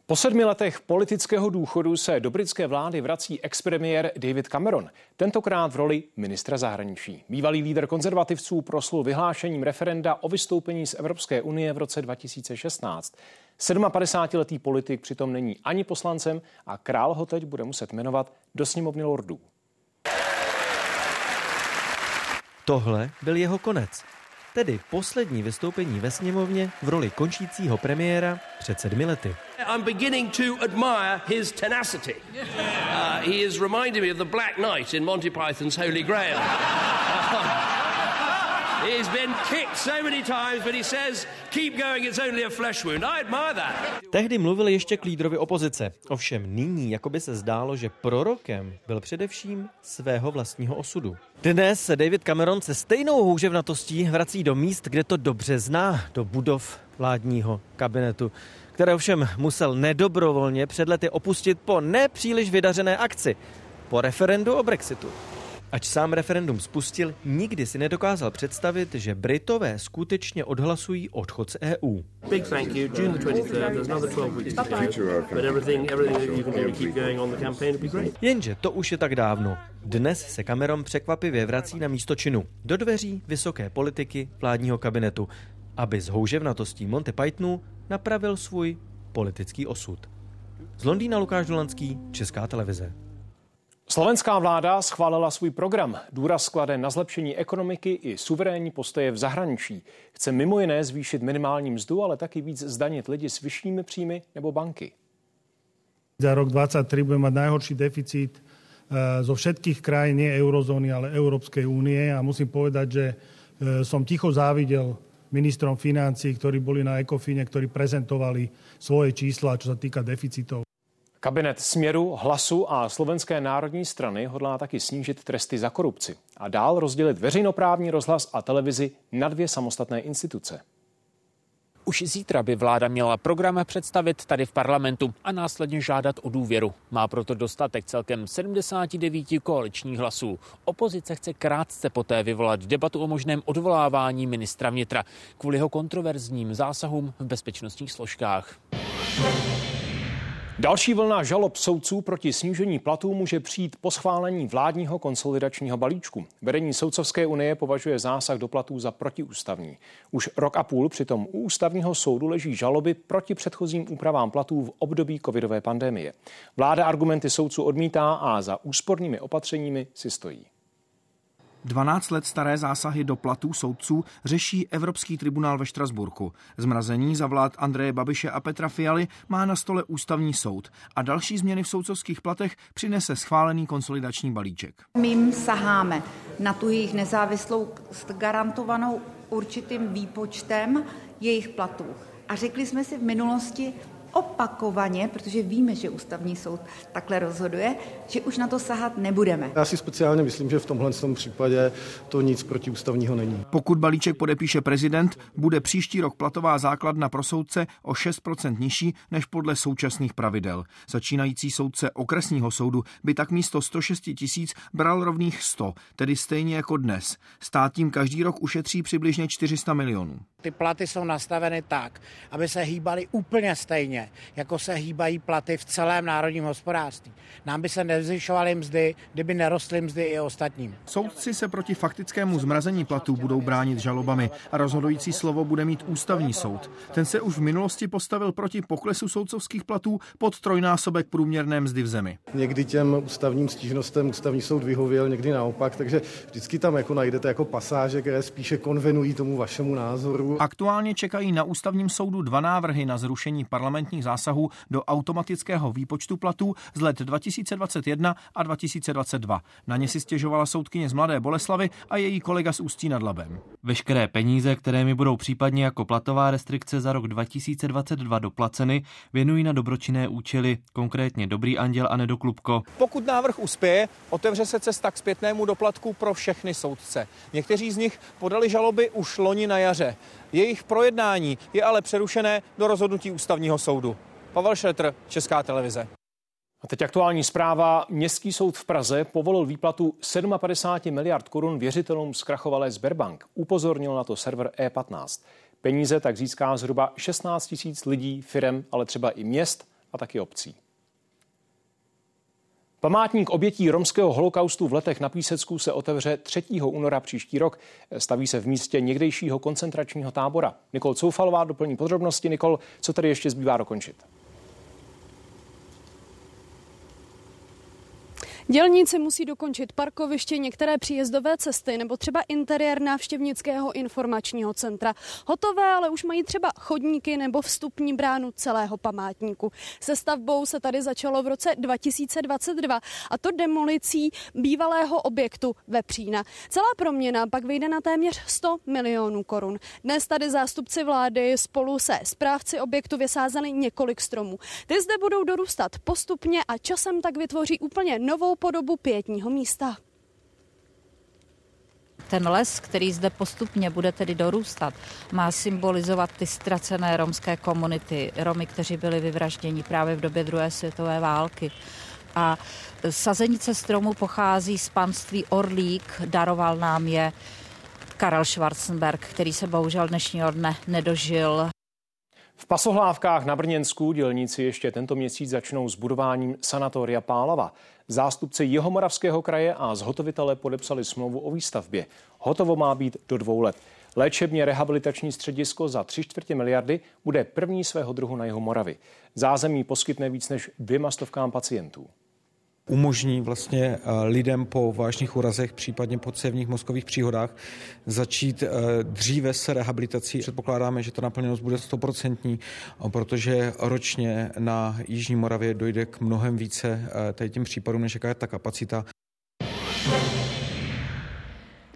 Po sedmi letech politického důchodu se do britské vlády vrací expremiér David Cameron, tentokrát v roli ministra zahraničí. Bývalý lídr konzervativců proslul vyhlášením referenda o vystoupení z Evropské unie v roce 2016. 57-letý politik přitom není ani poslancem a král ho teď bude muset jmenovat do sněmovny lordů. Tohle byl jeho konec. Tedy poslední vystoupení ve sněmovně v roli končícího premiéra před sedmi lety. I'm beginning to admire his tenacity. Uh, he is reminding me of the Black Knight in Monty Python's Holy Grail. [laughs] He's been kicked so many times, but he says, keep going, it's only a flesh wound. I admire that. Tehdy mluvil ještě k lídrovi opozice. Ovšem nyní, jako by se zdálo, že prorokem byl především svého vlastního osudu. Dnes se David Cameron se stejnou houževnatostí vrací do míst, kde to dobře zná, do budov vládního kabinetu které ovšem musel nedobrovolně před lety opustit po nepříliš vydařené akci, po referendu o Brexitu. Ač sám referendum spustil, nikdy si nedokázal představit, že Britové skutečně odhlasují odchod z EU. Big thank you. June the 23rd, there's another 12 weeks to go. But everything, everything that you can do to keep going on the campaign would be great. Jenže to už je tak dávno. Dnes se Cameron překvapivě vrací na místo činu. Do dveří vysoké politiky vládního kabinetu, aby s houževnatostí Monty Pythonu napravil svůj politický osud. Z Londýna Lukáš Dolanský, Česká televize. Slovenská vláda schválila svůj program. Důraz sklade na zlepšení ekonomiky i suverénní postoje v zahraničí. Chce mimo jiné zvýšit minimální mzdu, ale taky víc zdanit lidi s vyššími příjmy nebo banky. Za rok 2023 bude mať najhorší deficit eh, zo všetkých krajín, nie eurozóny, ale Európskej únie. A musím povedať, že eh, som ticho závidel ministrom financí, ktorí boli na ECOFINE, ktorí prezentovali svoje čísla, čo sa týka deficitov. Kabinet Směru, Hlasu a Slovenské národní strany hodlá taky snížit tresty za korupci a dál rozdělit veřejnoprávní rozhlas a televizi na dvě samostatné instituce. Už zítra by vláda měla program představit tady v parlamentu a následně žádat o důvěru. Má proto dostatek celkem 79 koaličních hlasů. Opozice chce krátce poté vyvolat debatu o možném odvolávání ministra vnitra kvůli jeho kontroverzním zásahům v bezpečnostních složkách. Další vlna žalob soudců proti snížení platů může přijít po schválení vládního konsolidačního balíčku. Vedení Soudcovské unie považuje zásah do platů za protiústavní. Už rok a půl přitom u ústavního soudu leží žaloby proti předchozím úpravám platů v období covidové pandemie. Vláda argumenty soudců odmítá a za úspornými opatřeními si stojí. 12 let staré zásahy do platů soudců řeší Evropský tribunál ve Štrasburku. Zmrazení za vlád Andreje Babiše a Petra Fialy má na stole ústavní soud a další změny v soudcovských platech přinese schválený konsolidační balíček. My jim saháme na tu jejich nezávislou garantovanou určitým výpočtem jejich platů. A řekli jsme si v minulosti, opakovaně, protože víme, že ústavní soud takhle rozhoduje, že už na to sahat nebudeme. Já si speciálně myslím, že v tomhle případě to nic protiústavního není. Pokud balíček podepíše prezident, bude příští rok platová základna pro soudce o 6% nižší než podle současných pravidel. Začínající soudce okresního soudu by tak místo 106 tisíc bral rovných 100, tedy stejně jako dnes. Stát tím každý rok ušetří přibližně 400 milionů. Ty platy jsou nastaveny tak, aby se hýbaly úplně stejně, jako se hýbají platy v celém národním hospodářství. Nám by se nezvyšovaly mzdy, kdyby nerostly mzdy i ostatním. Soudci se proti faktickému zmrazení platů budou bránit žalobami a rozhodující slovo bude mít ústavní soud. Ten se už v minulosti postavil proti poklesu soudcovských platů pod trojnásobek průměrné mzdy v zemi. Někdy těm ústavním stížnostem ústavní soud vyhověl, někdy naopak, takže vždycky tam jako najdete jako pasáže, které spíše konvenují tomu vašemu názoru Aktuálně čekají na ústavním soudu dva návrhy na zrušení parlamentních zásahů do automatického výpočtu platů z let 2021 a 2022. Na ně si stěžovala soudkyně z Mladé Boleslavy a její kolega z Ústí nad Labem. Veškeré peníze, které mi budou případně jako platová restrikce za rok 2022 doplaceny, věnují na dobročinné účely, konkrétně Dobrý anděl a Nedoklubko. Pokud návrh uspěje, otevře se cesta k zpětnému doplatku pro všechny soudce. Někteří z nich podali žaloby už loni na jaře. Jejich projednání je ale přerušené do rozhodnutí ústavního soudu. Pavel Šretr, Česká televize. A teď aktuální zpráva. Městský soud v Praze povolil výplatu 57 miliard korun věřitelům zkrachovalé Sberbank. Upozornil na to server E15. Peníze tak získá zhruba 16 tisíc lidí, firem, ale třeba i měst a taky obcí. Památník obětí romského holokaustu v letech na Písecku se otevře 3. února příští rok. Staví se v místě někdejšího koncentračního tábora. Nikol Coufalová doplní podrobnosti. Nikol, co tady ještě zbývá dokončit? Dělníci musí dokončit parkoviště, některé příjezdové cesty nebo třeba interiér návštěvnického informačního centra. Hotové, ale už mají třeba chodníky nebo vstupní bránu celého památníku. Se stavbou se tady začalo v roce 2022 a to demolicí bývalého objektu Vepřína. Celá proměna pak vyjde na téměř 100 milionů korun. Dnes tady zástupci vlády spolu se správci objektu vysázeli několik stromů. Ty zde budou dorůstat postupně a časem tak vytvoří úplně novou podobu pětního místa. Ten les, který zde postupně bude tedy dorůstat, má symbolizovat ty ztracené romské komunity, Romy, kteří byli vyvražděni právě v době druhé světové války. A sazenice stromu pochází z panství Orlík, daroval nám je Karel Schwarzenberg, který se bohužel dnešního dne nedožil. V Pasohlávkách na Brněnsku dělníci ještě tento měsíc začnou s budováním sanatoria Pálava. Zástupci Jihomoravského kraje a zhotovitele podepsali smlouvu o výstavbě. Hotovo má být do dvou let. Léčebně rehabilitační středisko za tři čtvrtě miliardy bude první svého druhu na jeho Moravy. Zázemí poskytne víc než dvěma stovkám pacientů umožní vlastně eh, lidem po vážných úrazech, případně po cévních mozkových příhodách, začít eh, dříve s rehabilitací. Předpokládáme, že ta naplněnost bude stoprocentní, protože ročně na Jižní Moravě dojde k mnohem více eh, tím případům, než jaká je ta kapacita.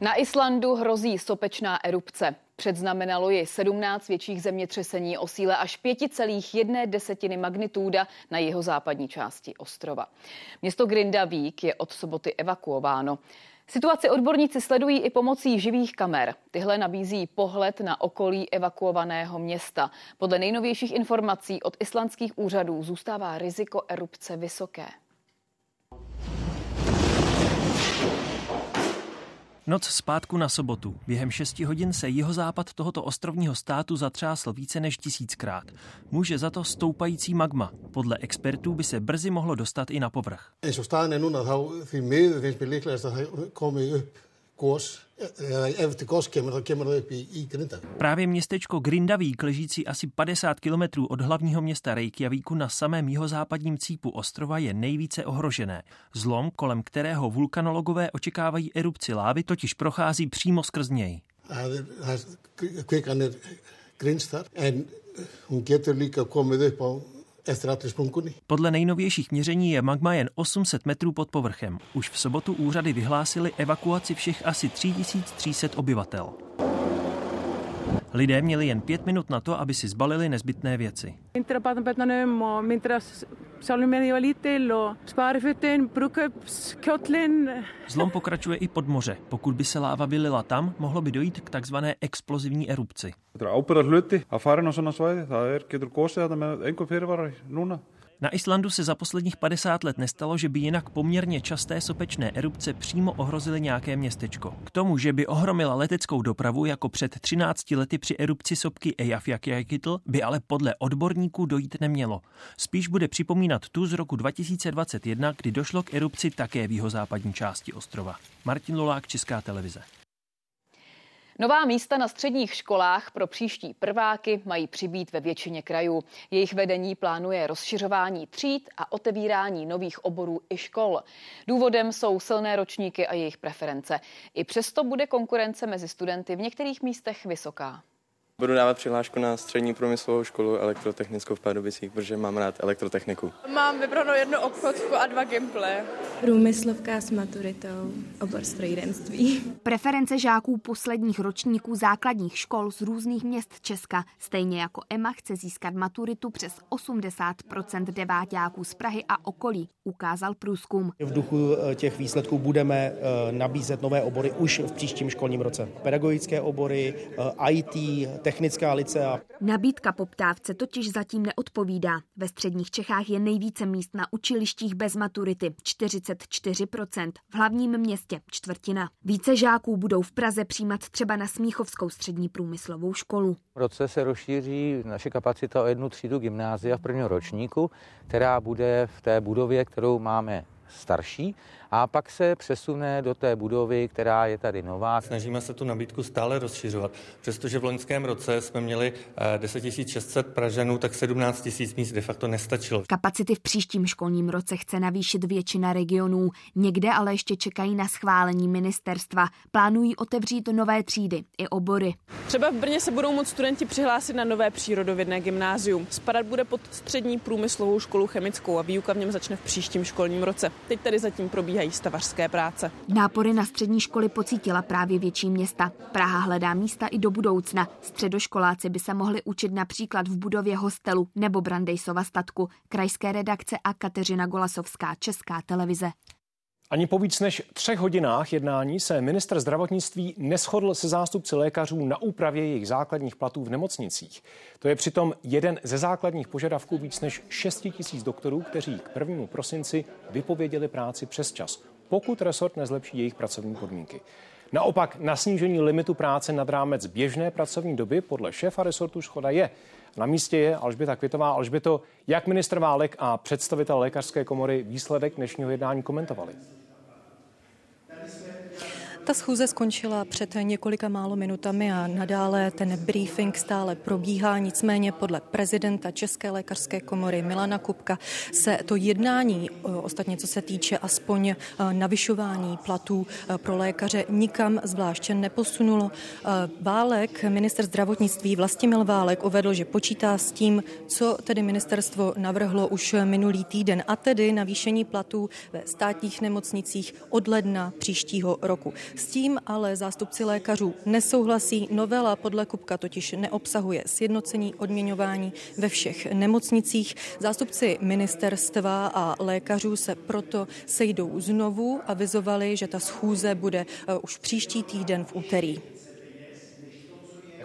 Na Islandu hrozí sopečná erupce. Předznamenalo ji 17 větších zemětřesení o síle až 5,1 desetiny magnituda na jeho západní části ostrova. Město Grindavík je od soboty evakuováno. Situaci odborníci sledují i pomocí živých kamer. Tyhle nabízí pohled na okolí evakuovaného města. Podle nejnovějších informací od islandských úřadů zůstává riziko erupce vysoké. Noc zpátku na sobotu. Během 6 hodin se jihozápad tohoto ostrovního státu zatřásl více než tisíckrát. Může za to stoupající magma. Podle expertů by se brzy mohlo dostat i na povrch. Upp í, í Grindavík. Právě městečko Grindavík, ležící asi 50 kilometrů od hlavního města Reykjavíku na samém jihozápadním cípu ostrova, je nejvíce ohrožené. Zlom, kolem kterého vulkanologové očekávají erupci lávy, totiž prochází přímo skrz něj. Kvikan en hún getur líka komið upp á podle nejnovějších měření je magma jen 800 metrů pod povrchem. Už v sobotu úřady vyhlásily evakuaci všech asi 3300 obyvatel. Lidé měli jen pět minut na to, aby si zbalili nezbytné věci. Zlom pokračuje i pod moře. Pokud by se láva vylila tam, mohlo by dojít k takzvané explozivní erupci. Þetta er ábyrðar hluti að fara inn á svona svæði. Það er, getur gósið þetta með einhver fyrirvarar núna. Na Islandu se za posledních 50 let nestalo, že by jinak poměrně časté sopečné erupce přímo ohrozily nějaké městečko. K tomu, že by ohromila leteckou dopravu jako před 13 lety při erupci sopky Eyjafjallajökull, by ale podle odborníků dojít nemělo. Spíš bude připomínat tu z roku 2021, kdy došlo k erupci také v jihozápadní části ostrova. Martin Lolák, Česká televize. Nová místa na středních školách pro příští prváky mají přibýt ve většině krajů. Jejich vedení plánuje rozšiřování tříd a otevírání nových oborů i škol. Důvodem jsou silné ročníky a jejich preference. I přesto bude konkurence mezi studenty v některých místech vysoká. Budu dávat přihlášku na střední průmyslovou školu elektrotechnickou v Pardubicích, protože mám rád elektrotechniku. Mám vybranou jednu obchodku a dva gimple. Průmyslovka s maturitou, obor strojírenství. Preference žáků posledních ročníků základních škol z různých měst Česka, stejně jako Emma chce získat maturitu přes 80% deváťáků z Prahy a okolí, ukázal průzkum. V duchu eh, těch výsledků budeme eh, nabízet nové obory už v příštím školním roce. Pedagogické obory, eh, IT, technická licea. Nabídka poptávce totiž zatím neodpovídá. Ve středních Čechách je nejvíce míst na učilištích bez maturity 44%, v hlavním městě čtvrtina. Více žáků budou v Praze přijímat třeba na Smíchovskou střední průmyslovou školu. V roce se rozšíří naše kapacita o jednu třídu gymnázia v prvním ročníku, která bude v té budově, kterou máme starší a pak se přesune do té budovy, která je tady nová. Snažíme se tu nabídku stále rozšiřovat, přestože v loňském roce jsme měli 10 eh, 600 Pražanů, tak 17 000 míst de facto nestačilo. Kapacity v příštím školním roce chce navýšit většina regionů, někde ale ještě čekají na schválení ministerstva. Plánují otevřít nové třídy i obory. Třeba v Brně se budou moct studenti přihlásit na nové přírodovědné gymnázium. Spadat bude pod střední průmyslovou školu chemickou a výuka v něm začne v příštím školním roce. Teď tady zatím probíhá probíhají stavařské práce. Nápory na střední školy pocítila právě větší města. Praha hledá místa i do budoucna. Středoškoláci by se mohli učit například v budově hostelu nebo Brandejsova statku. Krajské redakce a Kateřina Golasovská, Česká televize. Ani po víc než třech hodinách jednání se minister zdravotnictví neschodl se zástupci lékařů na úpravě jejich základních platů v nemocnicích. To je přitom jeden ze základních požadavků víc než 6 tisíc doktorů, kteří k 1. prosinci vypověděli práci přes čas, pokud resort nezlepší jejich pracovní podmínky. Naopak na snížení limitu práce nad rámec běžné pracovní doby podle šéfa resortu schoda je. Na místě je Alžběta Kvitová. Alžběto, jak ministr Válek a představitel lékařské komory výsledek dnešního jednání komentovali? Ta schůze skončila před několika málo minutami a nadále ten briefing stále probíhá. Nicméně podle prezidenta České lékařské komory Milana Kupka se to jednání, ostatně co se týče aspoň navyšování platů pro lékaře, nikam zvláště neposunulo. Válek, minister zdravotnictví Vlastimil Válek uvedl, že počítá s tím, co tedy ministerstvo navrhlo už minulý týden, a tedy navýšení platů ve státních nemocnicích od ledna příštího roku. S tím ale zástupci lékařů nesouhlasí. Novela podle Kupka totiž neobsahuje sjednocení odměňování ve všech nemocnicích. Zástupci ministerstva a lékařů se proto sejdou znovu a vyzovali, že ta schůze bude eh, už příští týden v úterý.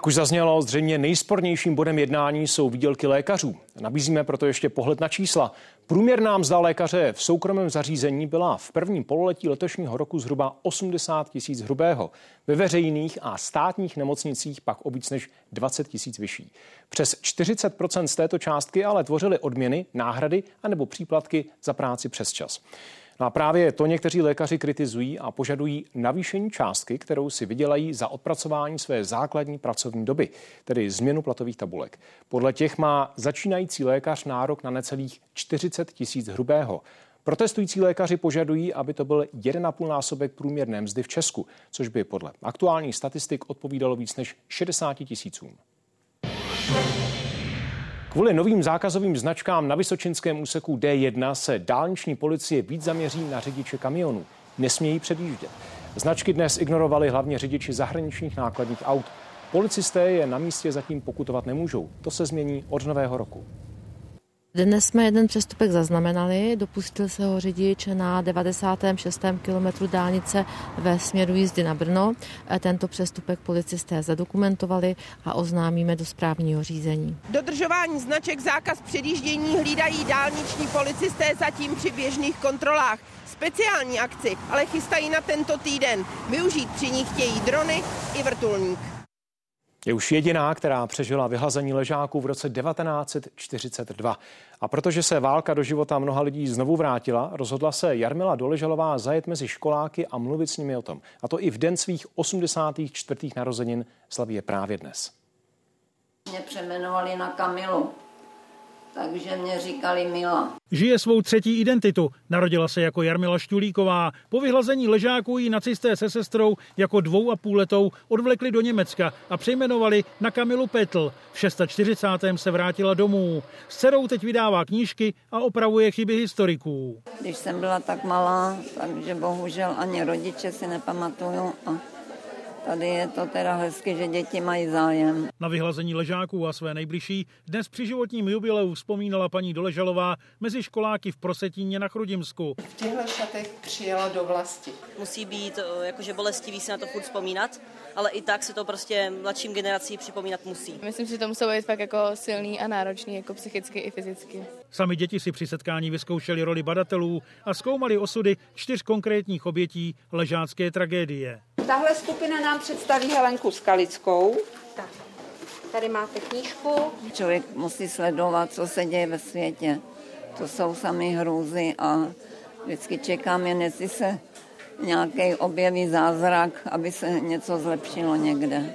Jak už zaznělo, zřejmě nejspornějším bodem jednání jsou výdělky lékařů. Nabízíme proto ještě pohled na čísla. Průměrná mzda lékaře v soukromém zařízení byla v prvním pololetí letošního roku zhruba 80 tisíc hrubého. Ve veřejných a státních nemocnicích pak o víc než 20 tisíc vyšší. Přes 40% z této částky ale tvořily odměny, náhrady anebo příplatky za práci přes čas. No a právě to někteří lékaři kritizují a požadují navýšení částky, kterou si vydělají za odpracování své základní pracovní doby, tedy změnu platových tabulek. Podle těch má začínající lékař nárok na necelých 40 tisíc hrubého. Protestující lékaři požadují, aby to byl 1,5 násobek průměrné mzdy v Česku, což by podle aktuálních statistik odpovídalo víc než 60 tisícům. Kvůli novým zákazovým značkám na Vysočinském úseku D1 se dálniční policie víc zaměří na řidiče kamionů. Nesmějí předjíždět. Značky dnes ignorovali hlavně řidiči zahraničních nákladních aut. Policisté je na místě zatím pokutovat nemůžou. To se změní od nového roku. Dnes jsme jeden přestupek zaznamenali. Dopustil se ho řidič na 96. kilometru dálnice ve směru jízdy na Brno. Tento přestupek policisté zadokumentovali a oznámíme do správního řízení. Dodržování značek zákaz předjíždění hlídají dálniční policisté zatím při běžných kontrolách. Speciální akci ale chystají na tento týden. Využít při ní chtějí drony i vrtulník. Je už jediná, která přežila vyhlazení ležáků v roce 1942. A protože se válka do života mnoha lidí znovu vrátila, rozhodla se Jarmila Doležalová zajet mezi školáky a mluvit s nimi o tom. A to i v den svých 84. narozenin slaví je právě dnes. Mě přemenovali na Kamilu takže mě říkali Mila. Žije svou třetí identitu. Narodila se jako Jarmila Šťulíková. Po vyhlazení ležáků ji nacisté se sestrou jako dvou a půl letou odvlekli do Německa a přejmenovali na Kamilu Petl. V 640. se vrátila domů. S dcerou teď vydává knížky a opravuje chyby historiků. Když jsem byla tak malá, takže bohužel ani rodiče si nepamatuju a Tady je to teda hezky, že děti mají zájem. Na vyhlazení ležáků a své nejbližší dnes při životním jubileu vzpomínala paní Doležalová mezi školáky v Prosetíně na Chrudimsku. V těchto šatech přijela do vlasti. Musí být eh, jakože bolestivý si na to furt vzpomínat, ale i tak se to prostě mladším generací připomínat musí. Myslím si, že to muselo být fakt jako silný a náročný, jako psychicky i fyzicky. Sami děti si při setkání vyzkoušeli roli badatelů a zkoumali osudy čtyř konkrétních obětí ležácké tragédie. Tahle skupina nám představí Helenku Skalickou. Tak, tady máte knížku. Člověk musí sledovat, co se děje ve světě. To jsou sami hrůzy a vždycky čekáme, jestli se nějaký objeví zázrak, aby se něco zlepšilo někde.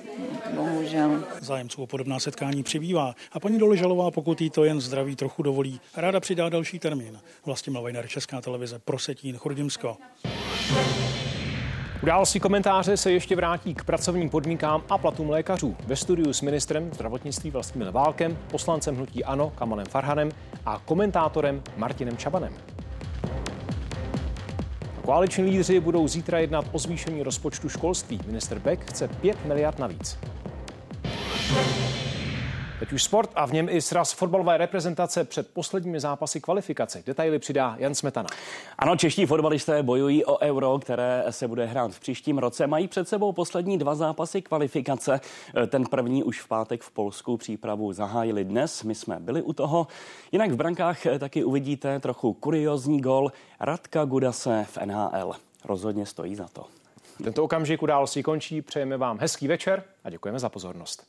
Bohužel. Zájemců o podobná setkání přibývá a paní Doležalová, pokud jí to jen zdraví trochu dovolí, ráda přidá další termín. Vlastimil Vajnar, Česká televize, Prosetín, Chrudimsko. Události komentáře se ještě vrátí k pracovním podmínkám a platům lékařů. Ve studiu s ministrem zdravotnictví Vlastimilem Válkem, poslancem hnutí ANO Kamanem Farhanem a komentátorem Martinem Čabanem. Koaliční lídři budou zítra jednat o zvýšení rozpočtu školství. Minister Beck chce 5 miliard navíc. Teď už sport a v něm i sraz fotbalové reprezentace před posledními zápasy kvalifikace. Detaily přidá Jan Smetana. Ano, čeští fotbalisté bojují o euro, které se bude hrát v příštím roce. Mají před sebou poslední dva zápasy kvalifikace. Ten první už v pátek v Polsku přípravu zahájili dnes. My jsme byli u toho. Jinak v brankách taky uvidíte trochu kuriozní gol Radka Gudase v NHL. Rozhodně stojí za to. Tento okamžik událostí končí. Přejeme vám hezký večer a děkujeme za pozornost.